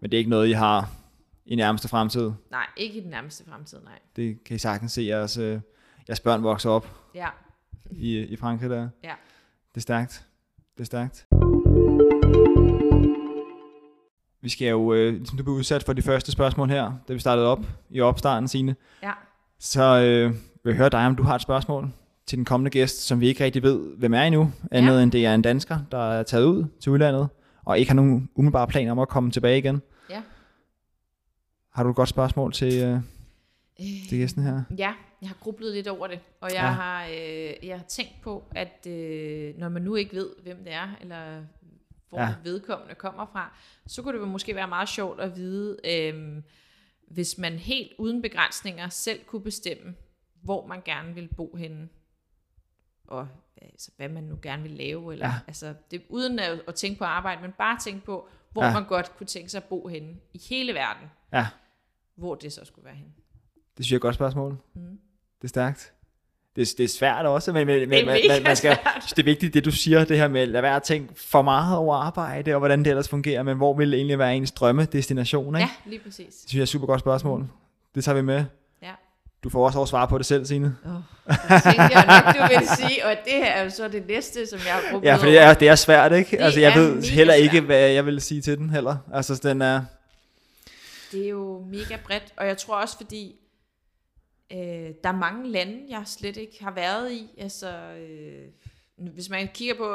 Men det er ikke noget, I har i nærmeste fremtid. Nej, ikke i den nærmeste fremtid, nej. Det kan I sagtens se, jeres, øh, jeres børn vokser op Ja, i, i Frankrig der. ja. Det er stærkt. Det er stærkt. Vi skal jo, øh, ligesom du blev udsat for de første spørgsmål her, da vi startede op i opstarten, Signe. Ja. Så øh, vil jeg høre dig, om du har et spørgsmål til den kommende gæst, som vi ikke rigtig ved, hvem er endnu, andet Ja. end det er en dansker, der er taget ud til udlandet, og ikke har nogen umiddelbare planer om at komme tilbage igen. Ja. Har du et godt spørgsmål til, øh, Øh, til gæsten her? Ja, jeg har grublet lidt over det, og jeg, ja. har, øh, jeg har tænkt på, at øh, når man nu ikke ved, hvem det er, eller hvor Ja. vedkommende kommer fra, så kunne det måske være meget sjovt at vide, øh, hvis man helt uden begrænsninger selv kunne bestemme, hvor man gerne vil bo henne, og altså, hvad man nu gerne vil lave, eller, Ja. altså, det, uden at, at tænke på arbejde, men bare tænke på, hvor ja. man godt kunne tænke sig at bo henne i hele verden, Ja, hvor det så skulle være henne. det synes jeg er et godt spørgsmål. Mm. Det er stærkt. Det, er- det er svært også, men, men, er men man, man, man skal, det er vigtigt, det du siger, det her med at være at tænke for meget over arbejde, og hvordan det ellers fungerer, men hvor vil egentlig være ens drømmedestination, ikke? Ja, lige præcis. Det synes jeg er et super godt spørgsmål. Det tager vi med. Ja. Du får også over svar på det selv, Signe. Oh, det tænkte jeg nok, du ville sige, og det her er jo så det næste, som jeg har brugt Ja, for det er, det er svært, ikke? Det altså, jeg ved heller ikke, svært. hvad jeg vil sige til den heller. Altså, den er... Det er jo mega bredt, og jeg tror også, fordi øh, der er mange lande, jeg slet ikke har været i. Altså, øh, hvis man kigger på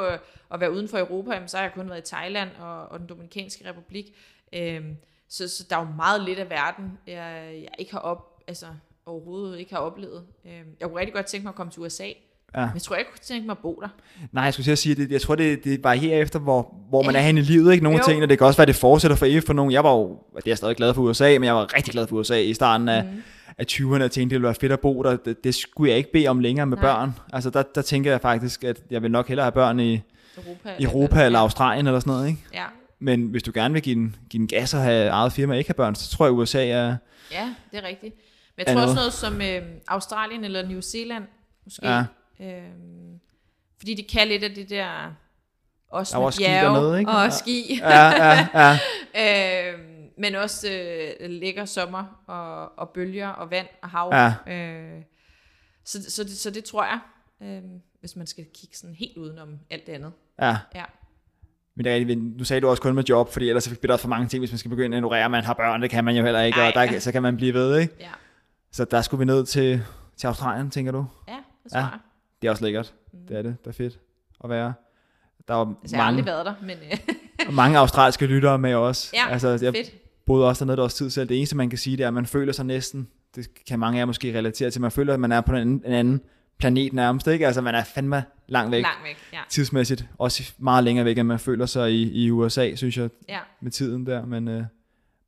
at være uden for Europa, jamen, så har jeg kun været i Thailand og, og den Dominikanske Republik. Øh, så, så der er jo meget lidt af verden, jeg, jeg ikke har op, altså, overhovedet ikke har oplevet. Øh, jeg kunne rigtig godt tænke mig at komme til USA, Ja. men jeg tror ikke, jeg kunne tænke mig at bo der. Nej, jeg skulle til at sige, det, jeg tror, det, det varierer efter, hvor, hvor man er henne i livet, ikke? Nogle Jo. ting, og det kan også være, det fortsætter for evigt for nogen. Jeg var jo, det er jeg stadig glad for USA, men jeg var rigtig glad for USA i starten af, mm. Af 20'erne. Jeg tænkte, det ville være fedt at bo der. Det, det skulle jeg ikke bede om længere med Nej. børn. Altså, der, der tænker jeg faktisk, at jeg vil nok hellere have børn i Europa, Europa eller ja. Australien eller sådan noget, ikke? Ja, Men hvis du gerne vil give en, give en gas og have eget firma og ikke have børn, så tror jeg, USA er... Ja, det er rigtigt. Men jeg tror også noget. noget som øh, Australien eller New Zealand, måske. Ja. Øh, fordi det kan lidt af det der, også Der er med også ski bjerge dernede, ikke? og ski. Ja, ja, ja. øh, men også øh, lækker sommer og, og bølger og vand og hav. Ja. Øh, så, så, det, så det tror jeg, øh, hvis man skal kigge sådan helt udenom alt det andet. ja. Ja. Men det er, rigtigt, nu sagde du også kun med job, fordi ellers så bliver der for mange ting, hvis man skal begynde at ignorere, at man har børn, det kan man jo heller ikke, Ej, og der, ja. så kan man blive ved, ikke? Ja, Så der skulle vi ned til, til Australien, tænker du? ja det tror Ja. jeg. Det er også lækkert. Mm. Det er det. Det er fedt at være. Der er Altså, jeg har aldrig mange, været der, men øh, mange australske lyttere med os. ja, altså, jeg fedt. Boede også dernede et års tid selv. Det eneste, man kan sige, det er, at man føler sig næsten, det kan mange af jer måske relatere til, man føler, at man er på en anden, en anden planet nærmest, ikke? Altså, man er fandme langt væk. Langt væk, ja. Tidsmæssigt. Også meget længere væk, end man føler sig i, i USA, synes jeg, ja. med tiden der. Men, øh,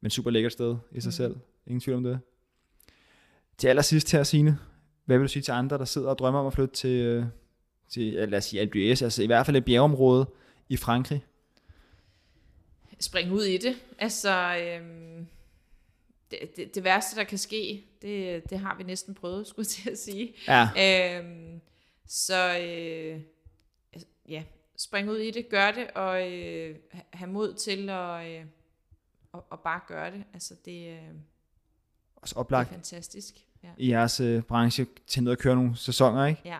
men super lækkert sted i sig Mhm. selv. Ingen tvivl om det. Til allersidst her, Signe. Hvad vil du sige til andre, der sidder og drømmer om at flytte til, øh, til lad os sige Alpe altså i hvert fald et bjergeområde i Frankrig? Springe ud i det. Altså, øhm, det, det, det værste, der kan ske, det, det har vi næsten prøvet, skulle jeg til at sige. Ja, Øhm, så øh, altså, ja, spring ud i det, gør det, og øh, ha- have mod til at øh, og, og bare gøre det. Altså, det, øh, også det er oplagt fantastisk. Ja. i jeres øh, branche til ned at køre nogle sæsoner, ikke? Ja.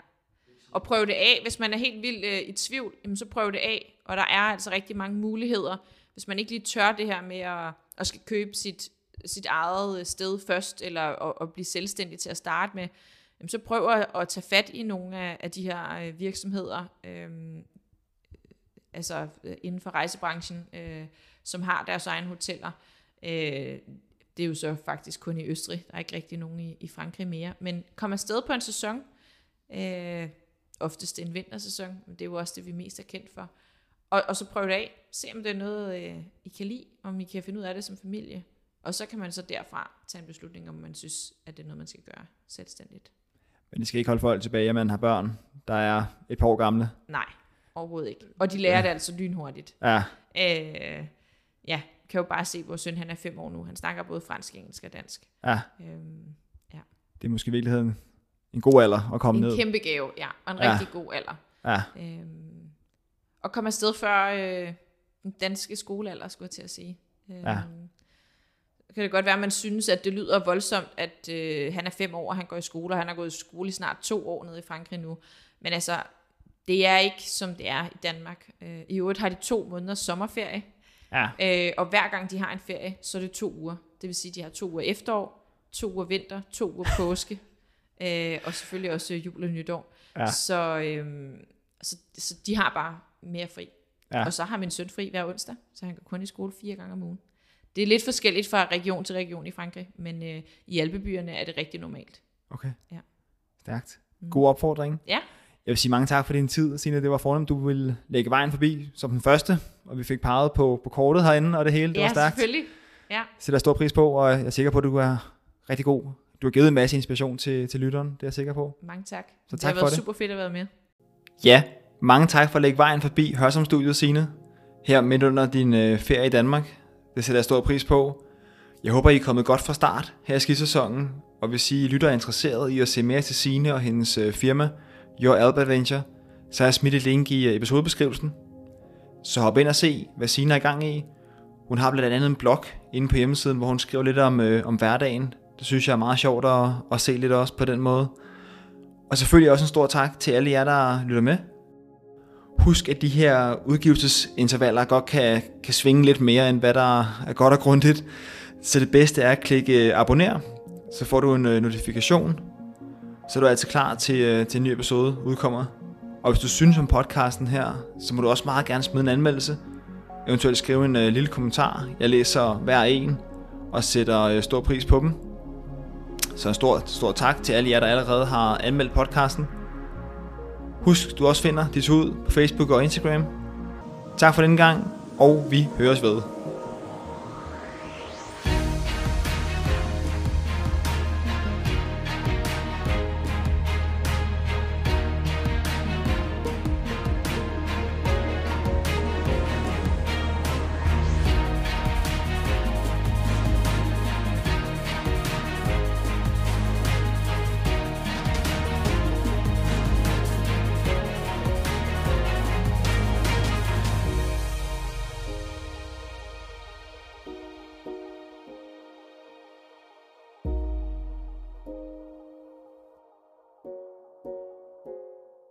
Og prøv det af. Hvis man er helt vildt øh, i tvivl, jamen, så prøv det af. Og der er altså rigtig mange muligheder. Hvis man ikke lige tør det her med at, at skal købe sit, sit eget øh, sted først, eller at, at blive selvstændig til at starte med, jamen, så prøv at, at tage fat i nogle af, af de her øh, virksomheder, øhm, altså, øh, altså inden for rejsebranchen, øh, som har deres egne hoteller. Øh, det er jo så faktisk kun i Østrig. Der er ikke rigtig nogen i, i Frankrig mere. Men kom afsted på en sæson. Øh, oftest en vintersæson, men det er jo også det, vi mest er kendt for. Og, og så prøv det af. Se om det er noget, øh, I kan lide, om I kan finde ud af det som familie. Og så kan man så derfra tage en beslutning, om man synes, at det er noget, man skal gøre selvstændigt. Men det skal ikke holde folk tilbage, at man har børn, der er et par år gamle. Nej, overhovedet ikke. Og de lærer det altså lynhurtigt. Ja, Øh, ja, kan jo bare se, vores søn han er fem år nu. Han snakker både fransk, engelsk og dansk. ja, Øhm, det er måske i virkeligheden en god alder at komme en ned. kæmpe gave, ja. Og en Ja. rigtig god alder. Ja, Øhm, og komme afsted før øh, den danske skolealder, skulle jeg til at sige. Øhm, Ja. kan det godt være, at man synes, at det lyder voldsomt, at øh, han er fem år, og han går i skole, og han har gået i skole i snart to år nede i Frankrig nu. Men altså, det er ikke, som det er i Danmark. Øh, I øvrigt har de to måneders sommerferie, Ja. øh, og hver gang de har en ferie, så er det to uger. Det vil sige, at de har to uger efterår, to uger vinter, to uger påske, øh, og selvfølgelig også øh, jul og nytår. Ja. Så, øh, så, så de har bare mere fri. Ja. Og så har min søn fri hver onsdag, så han går kun i skole fire gange om ugen. Det er lidt forskelligt fra region til region i Frankrig, men øh, i alpebyerne er det rigtig normalt. Okay. Ja. Stærkt. God opfordring. Ja, Jeg vil sige mange tak for din tid, Signe. Det var fornemt, du ville lægge vejen forbi som den første, og vi fik peget på, på kortet herinde og det hele. Det ja var stærkt. selvfølgelig. Ja. sætter jeg stor pris på, og jeg er sikker på, at du er rigtig god. Du har givet en masse inspiration til, til lytteren, det er jeg sikker på. Mange tak. Så det tak har for været det. super fedt at være med. Ja, mange tak for at lægge vejen forbi Hørsom Studiet, Signe. Her midt under din øh, ferie i Danmark. Det sætter jeg stor pris på. Jeg håber, I er kommet godt fra start her i skisæsonen, og hvis I lytter er interesseret i at se mere til Sine og hendes øh, firma, Your Alp Adventure, så har jeg smidt et link i øh, episodebeskrivelsen. Så hop ind og se, hvad Sine er i gang i. Hun har blandt andet en blog inde på hjemmesiden, hvor hun skriver lidt om, øh, om hverdagen. Det synes jeg er meget sjovt at, at se lidt også på den måde. Og selvfølgelig også en stor tak til alle jer, der lytter med. Husk, at de her udgivelsesintervaller godt kan, kan svinge lidt mere, end hvad der er godt og grundigt. Så det bedste er at klikke øh, abonner, så får du en øh, notifikation. Så er du altid klar til, øh, til en ny episode udkommer. Og hvis du synes om podcasten her, så må du også meget gerne smide en anmeldelse. Eventuelt skrive en lille kommentar. Jeg læser hver en og sætter stor pris på dem. Så en stor, stor tak til alle jer, der allerede har anmeldt podcasten. Husk, du også finder dit ud på Facebook og Instagram. Tak for den gang, og vi høres ved.